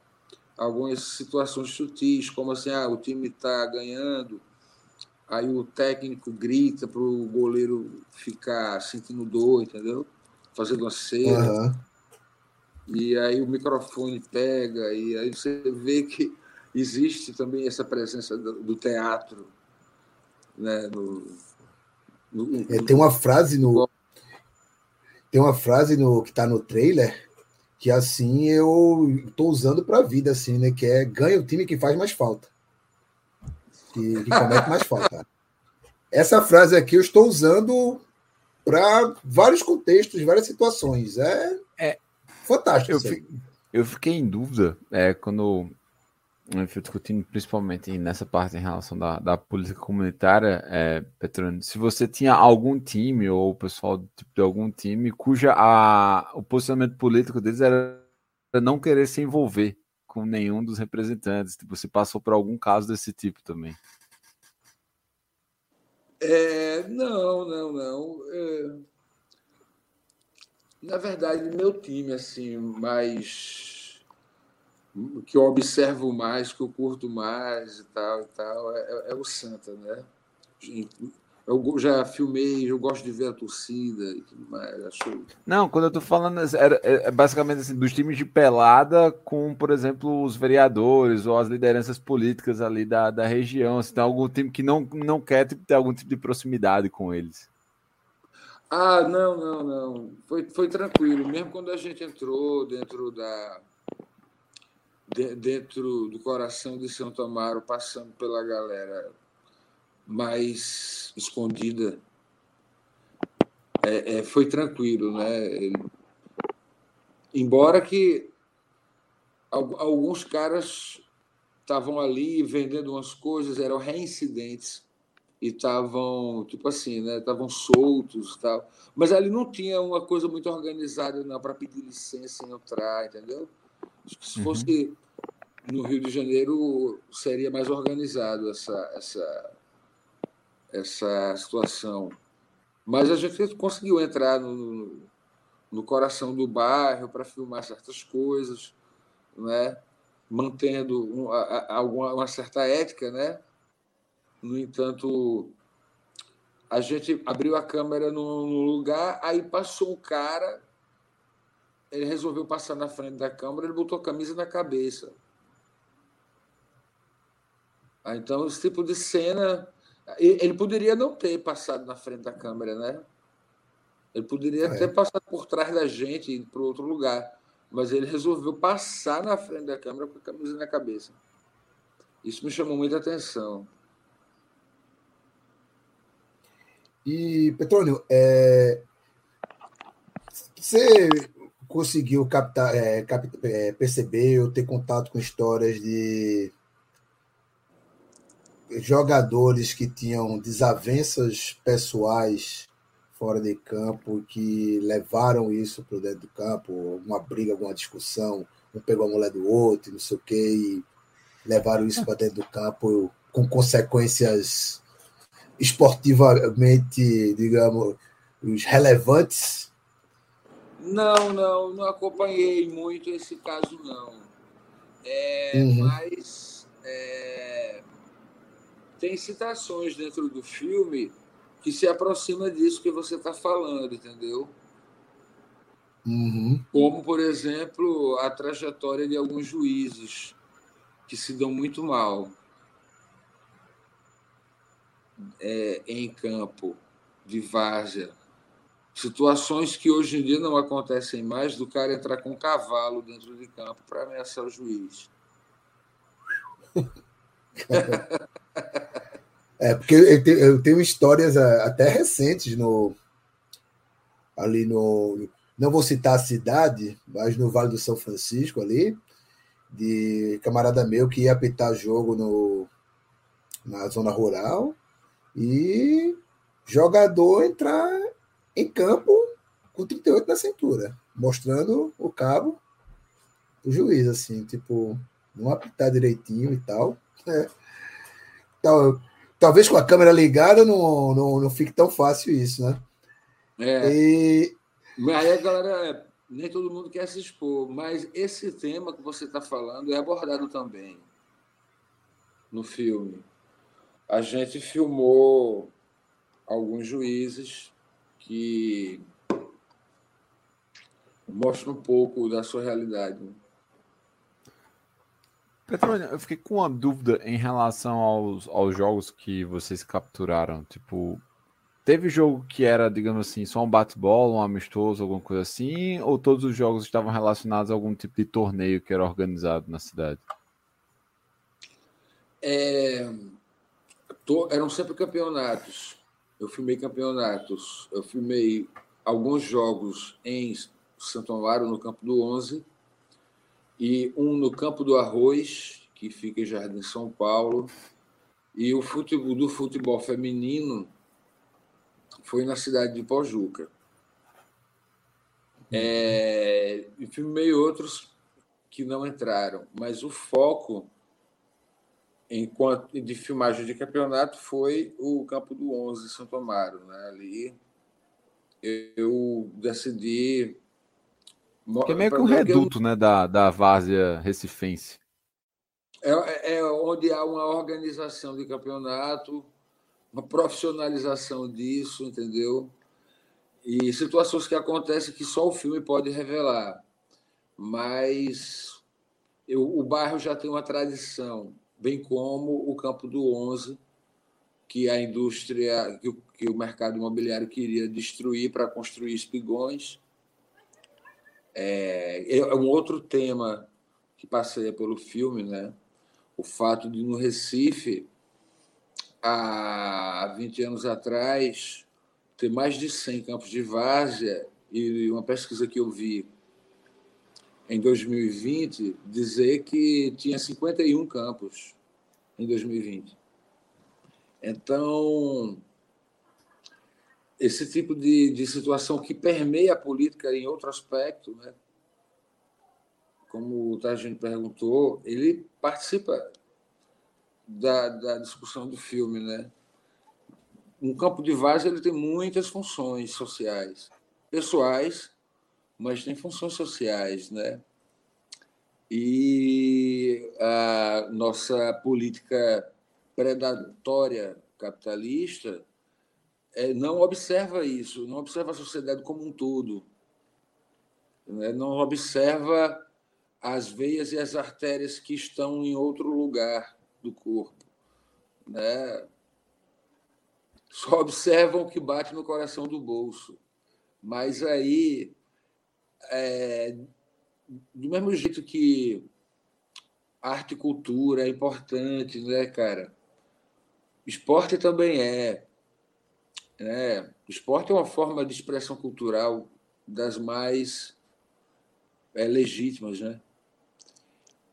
algumas situações sutis, como assim, ah, o time está ganhando, aí o técnico grita para o goleiro ficar sentindo dor, entendeu? Fazendo uma cera. Uhum e aí o microfone pega, e aí você vê que existe também essa presença do, teatro. Né, no, no, é, tem uma frase no. Tem uma frase no que está no trailer que assim eu estou usando para a vida, assim, né? Que é ganha o time que faz mais falta. Que, que comete mais falta. Essa frase aqui eu estou usando para vários contextos, várias situações. É, é Fantástico. Eu, fi, eu fiquei em dúvida é, quando eu fui discutindo principalmente nessa parte em relação da, da política comunitária, é, Petrone, se você tinha algum time ou pessoal tipo, de algum time cuja a, o posicionamento político deles era não querer se envolver com nenhum dos representantes. Tipo, você passou por algum caso desse tipo também? É, não, não, não. É, na verdade, meu time, assim, mais. Que eu observo mais, que eu curto mais e tal e tal, é, é o Santa, né? Eu já filmei, eu gosto de ver a torcida e tudo mais. Acho... Não, quando eu tô falando, era, é, é basicamente assim, dos times de pelada com, por exemplo, os vereadores ou as lideranças políticas ali da, da região. Se tem algum time que não, não quer tipo, ter algum tipo de proximidade com eles. Ah, não, não, não. Foi, foi tranquilo. Mesmo quando a gente entrou dentro da. De- dentro do coração de Santo Amaro, passando pela galera mais escondida, é, é, foi tranquilo, né? Ele- embora que al- alguns caras estavam ali vendendo umas coisas, eram reincidentes e estavam, tipo assim, né? Estavam soltos tal. Mas ali não tinha uma coisa muito organizada para pedir licença e entrar, entendeu? Se Uhum. fosse no Rio de Janeiro seria mais organizado essa essa essa situação. Mas a gente conseguiu entrar no, no coração do bairro para filmar certas coisas, né? mantendo um, a, alguma, uma certa ética, né? No entanto, a gente abriu a câmera no, no lugar, aí passou um cara, ele resolveu passar na frente da câmera, ele botou a camisa na cabeça. Ah, Então, esse tipo de cena, ele poderia não ter passado na frente da câmera, né? Ele poderia É. ter passado por trás da gente e ido para outro lugar, mas ele resolveu passar na frente da câmera com a camisa na cabeça. Isso me chamou muita atenção. E, Petrônio, é, você conseguiu captar, é, cap- é, perceber ou ter contato com histórias de jogadores que tinham desavenças pessoais fora de campo que levaram isso para dentro do campo, alguma briga, alguma discussão, um pegou a mulher do outro, não sei o quê, e levaram isso para dentro do campo com consequências esportivamente, digamos, os relevantes. Não, não, não acompanhei muito esse caso, não. É, Uhum. Mas é, tem citações dentro do filme que se aproxima disso que você está falando, entendeu? Uhum. Como, por exemplo, a trajetória de alguns juízes que se dão muito mal é, em campo, de várzea. Situações que hoje em dia não acontecem mais do cara entrar com um cavalo dentro de campo para ameaçar o juiz. (laughs) É, porque eu te- eu tenho histórias ah, até recentes no ali no não vou citar a cidade, mas no Vale do São Francisco ali, de camarada meu que ia apitar jogo no na zona rural e jogador entrar em campo com 38 na cintura, mostrando o cabo o juiz assim, tipo, não apitar direitinho e tal. É. Então, talvez com a câmera ligada não, não, não fique tão fácil isso, né? É, E mas aí a galera, nem todo mundo quer se expor, mas esse tema que você está falando é abordado também no filme. A gente filmou alguns juízes que mostram um pouco da sua realidade. Petrônio, eu fiquei com uma dúvida em relação aos, aos jogos que vocês capturaram. Tipo, teve jogo que era, digamos assim, só um bate-bola, um amistoso, alguma coisa assim? Ou todos os jogos estavam relacionados a algum tipo de torneio que era organizado na cidade? É, to- eram sempre campeonatos. Eu filmei campeonatos. Eu filmei alguns jogos em Santo Amaro, no Campo do 11, e um no Campo do Arroz, que fica em Jardim São Paulo. E o futebol do futebol feminino foi na cidade de Pojuca. É, e filmei outros que não entraram, mas o foco enquanto de filmagem de campeonato foi o campo do 11 Santo Amaro, né? Ali eu decidi Que é meio que um reduto, né, da, da várzea recifense. É, é onde há uma organização de campeonato uma profissionalização disso, entendeu? E situações que acontecem que só o filme pode revelar. Mas eu, o bairro já tem uma tradição, bem como o Campo do Onze, que a indústria, que o, que o mercado imobiliário queria destruir para construir espigões. É, é um outro tema que passeia pelo filme, né? O fato de no Recife, há 20 anos atrás, ter mais de 100 campos de várzea e uma pesquisa que eu vi em 2020 dizer que tinha 51 campos em 2020. Então, esse tipo de, de situação que permeia a política em outro aspecto, né? como o Targino perguntou, ele participa da, da discussão do filme. Né? Um campo de várzea ele tem muitas funções sociais, pessoais, mas tem funções sociais, né? E a nossa política predatória capitalista é, não observa isso, não observa a sociedade como um todo, né? não observa as veias e as artérias que estão em outro lugar do corpo, né? Só observam o que bate no coração do bolso, mas aí é, do mesmo jeito que arte e cultura é importante, né, cara? Esporte também é. Né? Esporte é uma forma de expressão cultural das mais é, legítimas, né?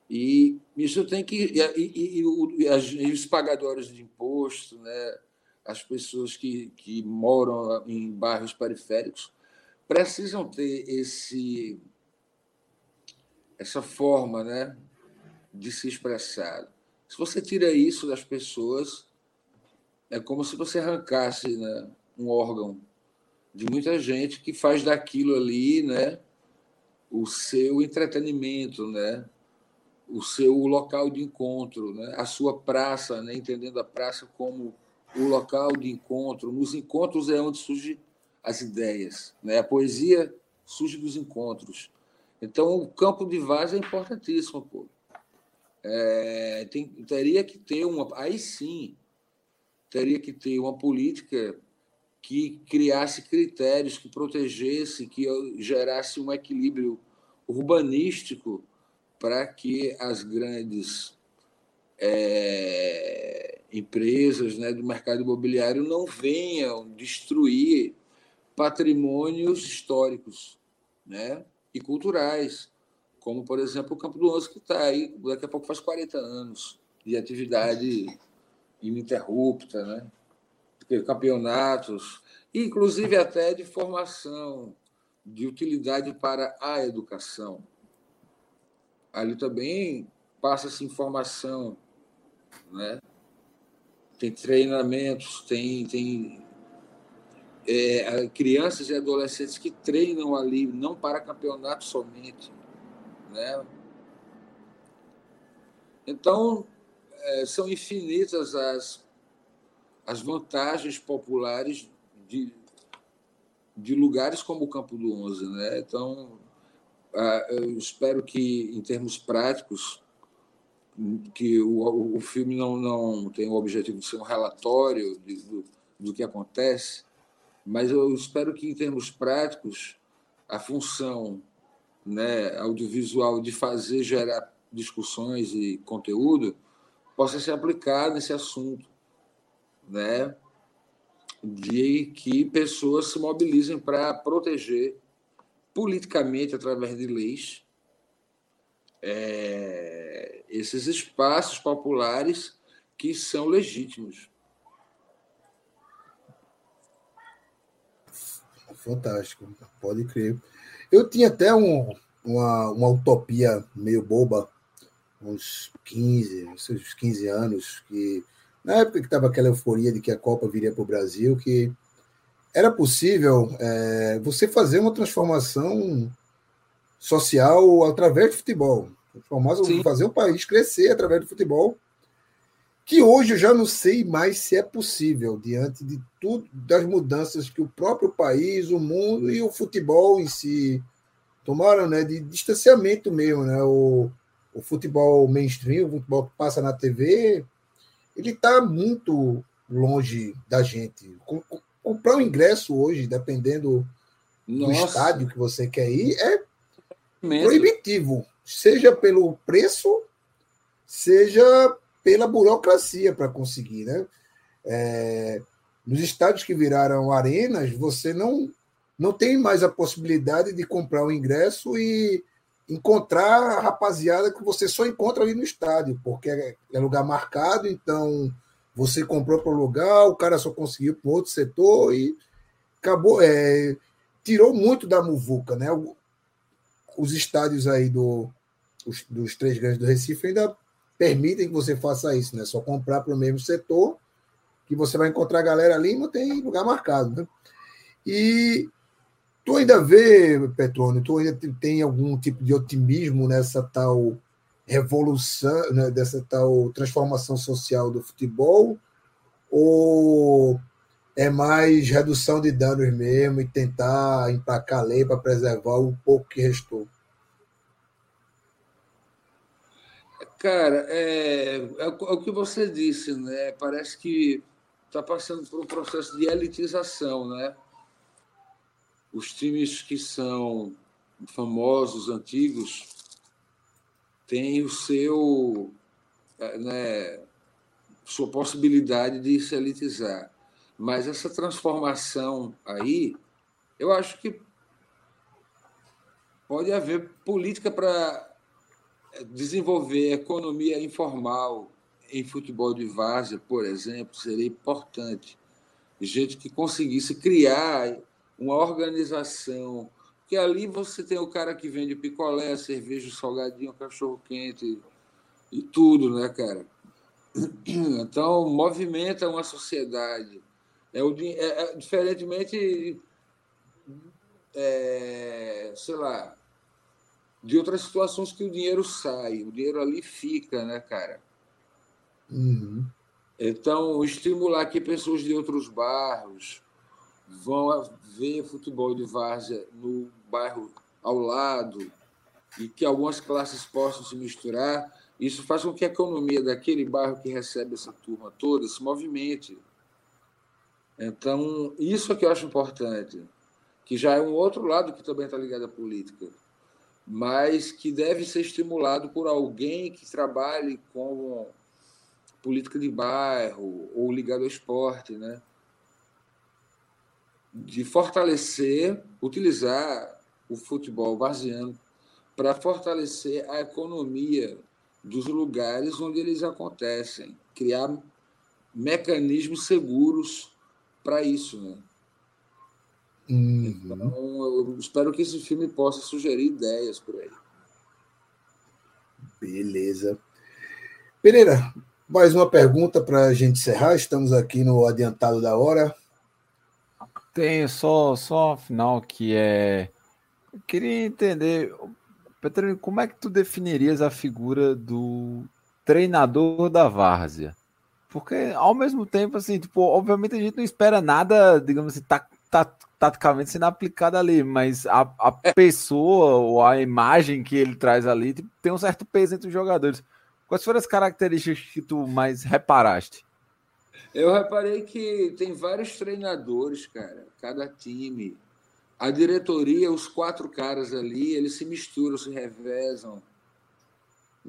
E isso tem que. E, e, e, e, os pagadores de imposto, né? as pessoas que, que moram em bairros periféricos, precisam ter esse, essa forma né? de se expressar. Se você tira isso das pessoas, é como se você arrancasse né, um órgão de muita gente que faz daquilo ali né, o seu entretenimento, né, o seu local de encontro, né, a sua praça, né, entendendo a praça como o local de encontro. Nos encontros é onde surgem as ideias. Né? A poesia surge dos encontros. Então, o campo de vaza é importantíssimo. Pô. É, tem, teria que ter uma. Aí sim, teria que ter uma política que criasse critérios, que protegesse, que gerasse um equilíbrio urbanístico para que as grandes é, empresas né, do mercado imobiliário não venham destruir patrimônios históricos né, e culturais, como, por exemplo, o Campo do Onze, que está aí, daqui a pouco faz 40 anos de atividade ininterrupta, né? campeonatos, inclusive até de formação, de utilidade para a educação. Ali também passa-se informação, né? tem treinamentos, tem, tem é, crianças e adolescentes que treinam ali, não para campeonato somente. Né? Então, é, são infinitas as, as vantagens populares de, de lugares como o Campo do Onze. Né? Então, eu espero que, em termos práticos, que o, o filme não, não tem o objetivo de ser um relatório de, do, do que acontece, mas eu espero que, em termos práticos, a função né, audiovisual de fazer gerar discussões e conteúdo possa ser aplicado nesse assunto, né? De que pessoas se mobilizem para proteger politicamente através de leis é, esses espaços populares que são legítimos. Fantástico, pode crer. Eu tinha até um, uma, uma utopia meio boba uns 15, uns 15 anos, que na época que estava aquela euforia de que a Copa viria para o Brasil, que era possível é, você fazer uma transformação social através do futebol, fazer o país crescer através do futebol. Que hoje eu já não sei mais se é possível, diante de tudo, das mudanças que o próprio país, o mundo e o futebol em si tomaram, né, de distanciamento mesmo, né, o, o futebol mainstream, o futebol que passa na TV, ele está muito longe da gente. Comprar um ingresso hoje, dependendo Nossa. do estádio que você quer ir, é Mesmo. proibitivo, seja pelo preço, seja pela burocracia para conseguir, né? É, nos estádios que viraram arenas, você não não tem mais a possibilidade de comprar o ingresso e encontrar a rapaziada que você só encontra ali no estádio, porque é, é lugar marcado, então você comprou para o lugar, o cara só conseguiu para outro setor e acabou, é, tirou muito da muvuca, né? Os estádios aí do, os, dos três grandes do Recife ainda permitem que você faça isso, né? Só comprar para o mesmo setor, que você vai encontrar a galera ali e não tem lugar marcado, né? E Tu ainda vê, Petrônio, tu ainda tem algum tipo de otimismo nessa tal revolução, né, dessa tal transformação social do futebol? Ou é mais redução de danos mesmo e tentar empacar a lei para preservar o pouco que restou? Cara, é, é, é o que você disse, né? Parece que está passando por um processo de elitização, né? Os times que são famosos, antigos, têm o seu, eh, né, sua possibilidade de se elitizar. Mas essa transformação aí, eu acho que pode haver política para desenvolver economia informal em futebol de várzea, por exemplo, seria importante. Gente que conseguisse criar uma organização, que ali você tem o cara que vende picolé, cerveja, salgadinho, cachorro quente e tudo, né, cara? (clears throat) Então movimenta uma sociedade. É, o, é, é diferentemente, é, sei lá, de outras situações que o dinheiro sai, o dinheiro ali fica, né, cara? Uhum. Então, estimular que pessoas de outros bairros, vão ver futebol de várzea no bairro ao lado e que algumas classes possam se misturar, isso faz com que a economia daquele bairro que recebe essa turma toda se movimente. Então, isso é que eu acho importante, que já é um outro lado que também está ligado à política, mas que deve ser estimulado por alguém que trabalhe com política de bairro ou ligado ao esporte, né? de fortalecer, utilizar o futebol varziano para fortalecer a economia dos lugares onde eles acontecem, criar mecanismos seguros para isso, né? Uhum. Então, eu espero que esse filme possa sugerir ideias por aí. Beleza. Pereira, mais uma pergunta para a gente encerrar. Estamos aqui no adiantado da hora. Tem só, só a final que é. Eu queria entender, Petrônio, como é que tu definirias a figura do treinador da várzea? Porque ao mesmo tempo, assim, tipo, obviamente a gente não espera nada, digamos assim, tá, tá, taticamente sendo aplicado ali, mas a, a pessoa ou a imagem que ele traz ali tipo, tem um certo peso entre os jogadores. Quais foram as características que tu mais reparaste? Eu reparei que tem vários treinadores, cara, cada time. A diretoria, os quatro caras ali, eles se misturam, se revezam.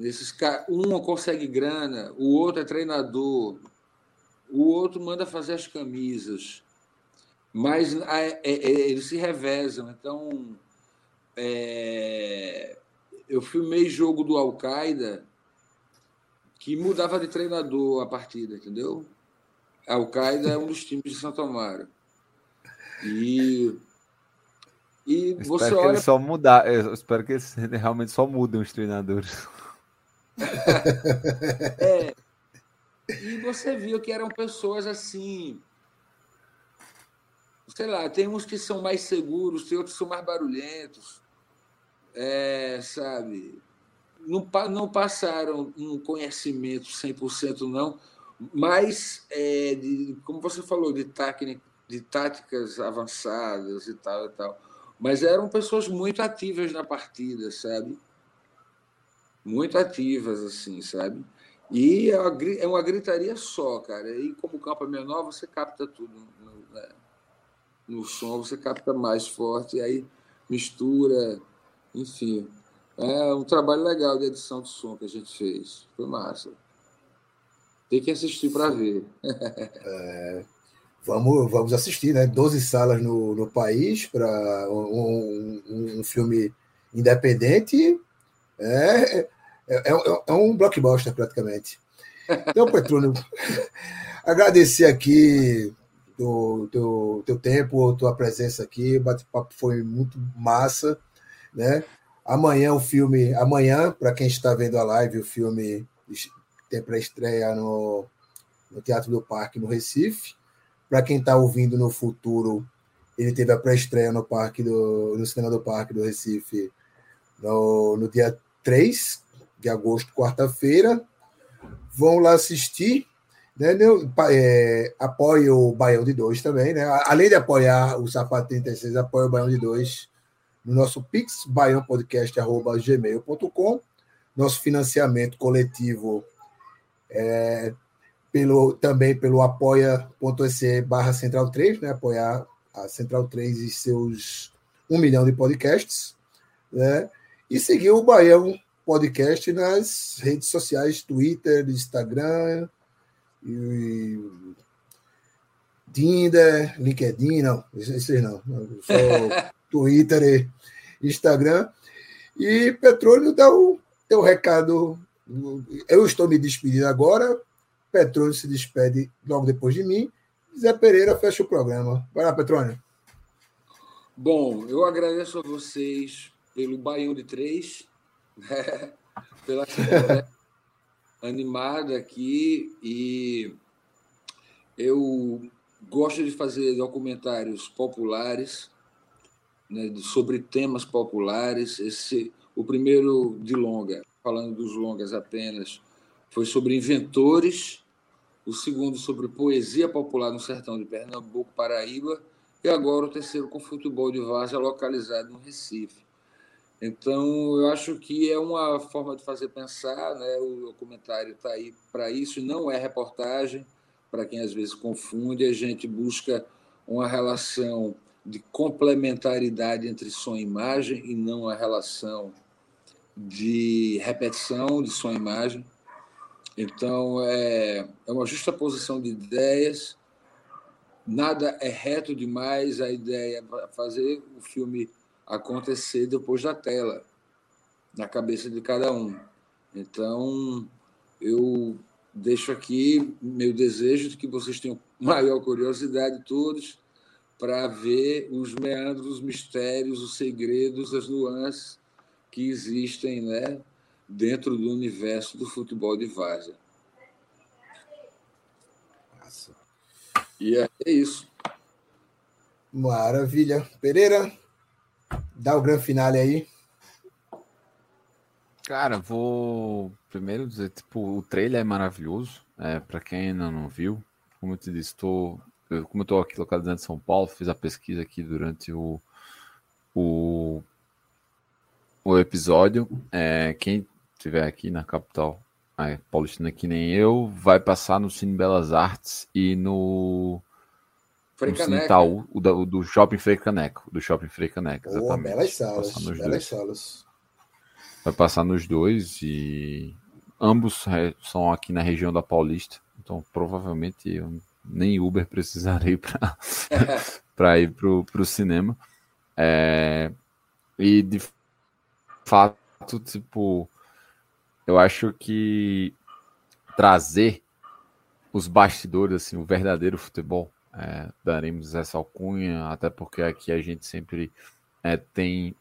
Esses, um consegue grana, o outro é treinador, o outro manda fazer as camisas. Mas é, é, é, eles se revezam. Então, é, eu filmei jogo do Al-Qaeda que mudava de treinador a partida, entendeu? A Al-Qaeda é um dos times de Santo Amaro. E, e eu você espero olha. Que eles só mudar, eu espero que eles (laughs) realmente só mudem os treinadores. (laughs) é. E você viu que eram pessoas assim. Sei lá, tem uns que são mais seguros, tem outros que são mais barulhentos. É, sabe? Não, não passaram um conhecimento 100% não, mas, é, de, como você falou, de, tática, de táticas avançadas e tal e tal. Mas eram pessoas muito ativas na partida, sabe? Muito ativas, assim, sabe? E é uma, é gritaria só, cara. E como o campo é menor, você capta tudo. Né? No som, você capta mais forte, e aí mistura, enfim. É um trabalho legal de edição de som que a gente fez. Foi massa. Tem que assistir para ver. (laughs) é, vamos, vamos assistir, né? 12 salas no, no país para um, um, um, filme independente. É, é, é, é, um blockbuster, praticamente. Então, Petrônio, (laughs) agradecer aqui do teu, teu tempo, tua presença aqui. O bate-papo foi muito massa, né? Amanhã o filme, amanhã, para quem está vendo a live, o filme tem pré-estreia no, no Teatro do Parque, no Recife. Para quem está ouvindo no futuro, ele teve a pré-estreia no parque do, no Cinema do Parque do Recife no, no dia 3 de agosto, quarta-feira. Vão lá assistir. Né? É, apoie o Baião de 2 também, né? Além de apoiar o Sapato 36, apoia o Baião de 2 no nosso Pix, baiãopodcast.gmail.com. Nosso financiamento coletivo é, pelo, também pelo apoia.se barra Central 3, né? Apoiar a Central 3 e seus um milhão de podcasts, né? E seguir o Baião Podcast nas redes sociais, Twitter, Instagram, e Tinder, LinkedIn, não, esses não, só (laughs) Twitter e Instagram. E Petróleo dá o teu recado. Eu estou me despedindo agora. Petróleo se despede logo depois de mim. Zé Pereira fecha o programa. Vai lá, Petrônio. Bom, eu agradeço a vocês pelo Baião de Três, (laughs) né? pela (laughs) animada aqui e eu gosto de fazer documentários populares né, sobre temas populares. Esse, o primeiro de longa, falando dos longas apenas, foi sobre inventores. O segundo sobre poesia popular no sertão de Pernambuco, Paraíba, e agora o terceiro com futebol de várzea localizado no Recife. Então, eu acho que é uma forma de fazer pensar, né? O documentário está aí para isso, não é reportagem, para quem às vezes confunde, a gente busca uma relação de complementaridade entre som e imagem e não a relação de repetição de som e imagem. Então, é, é uma justa posição de ideias, nada é reto demais, a ideia é fazer o filme acontecer depois da tela, na cabeça de cada um. Então, eu deixo aqui meu desejo de que vocês tenham (laughs) maior curiosidade todos para ver os meandros, os mistérios, os segredos, as nuances que existem né, dentro do universo do futebol de várzea. E é isso. Maravilha. Pereira, dá o grande finale aí. Cara, vou primeiro dizer, tipo, o trailer é maravilhoso. É, para quem ainda não viu, como eu te disse, estou eu, como eu estou aqui localizado em São Paulo, fiz a pesquisa aqui durante o, o, o episódio. É, quem estiver aqui na capital é, paulistina que nem eu, vai passar no Cine Belas Artes e no, Itaú, o, do, o do Shopping Frei Caneco, do Shopping Frei Caneco, exatamente. Belas salas, belas dois. salas. Vai passar nos dois e ambos é, são aqui na região da Paulista, então provavelmente eu nem Uber (laughs) precisarei para (laughs) ir para o cinema. É, e de fato, tipo, eu acho que trazer os bastidores, assim, o verdadeiro futebol, é, daremos essa alcunha, até porque aqui a gente sempre é, tem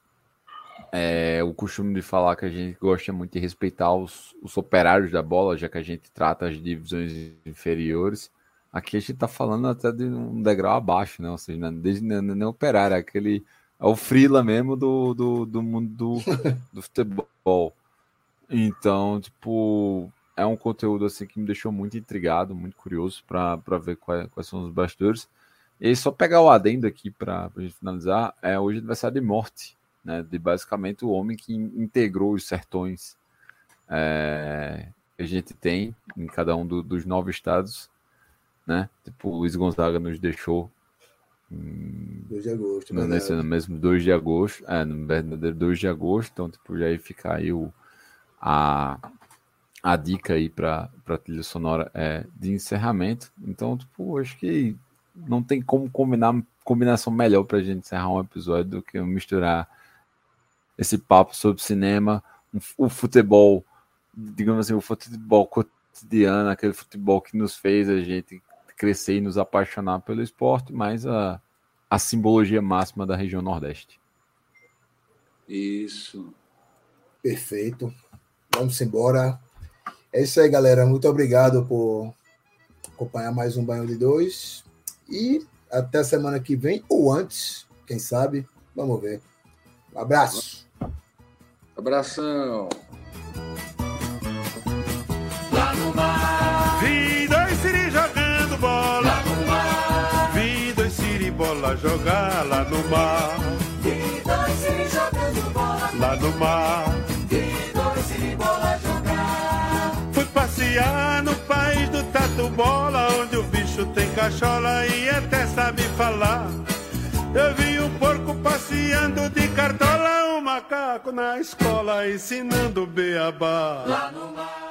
é, o costume de falar que a gente gosta muito de respeitar os, os operários da bola, já que a gente trata as divisões inferiores. Aqui a gente tá falando até de um degrau abaixo, né? Ou seja, não, é desde, não, não é operário, é aquele. É o frila mesmo do, do, do mundo do, (laughs) do futebol. Então, tipo, é um conteúdo assim que me deixou muito intrigado, muito curioso para ver quais, quais, são os bastidores. E só pegar o adendo aqui para a gente finalizar, é hoje é aniversário de morte, né? De basicamente o homem que integrou os sertões é, que a gente tem em cada um do, dos nove estados, né? Tipo, o Luiz Gonzaga nos deixou 2 de agosto. No, nesse ano mesmo, 2 de agosto. É, no verdadeiro 2 de agosto. Então, tipo, já aí fica aí o, a, a dica aí para a trilha sonora é, de encerramento. Então, tipo, acho que não tem como combinar combinação melhor para a gente encerrar um episódio do que misturar esse papo sobre cinema, o futebol, digamos assim, o futebol cotidiano, aquele futebol que nos fez a gente crescer e nos apaixonar pelo esporte, mas a, a simbologia máxima da região Nordeste. Isso. Perfeito. Vamos embora. É isso aí, galera. Muito obrigado por acompanhar mais um Banho de Dois. E até semana que vem, ou antes, quem sabe. Vamos ver. Um abraço. Abração. bola jogar lá no mar. E dois se jogando bola lá no mar. Passear no país do tatu bola, onde o bicho tem cachola e até sabe falar. Eu vi um porco passeando de cartola, um macaco na escola ensinando beabá. Lá no mar.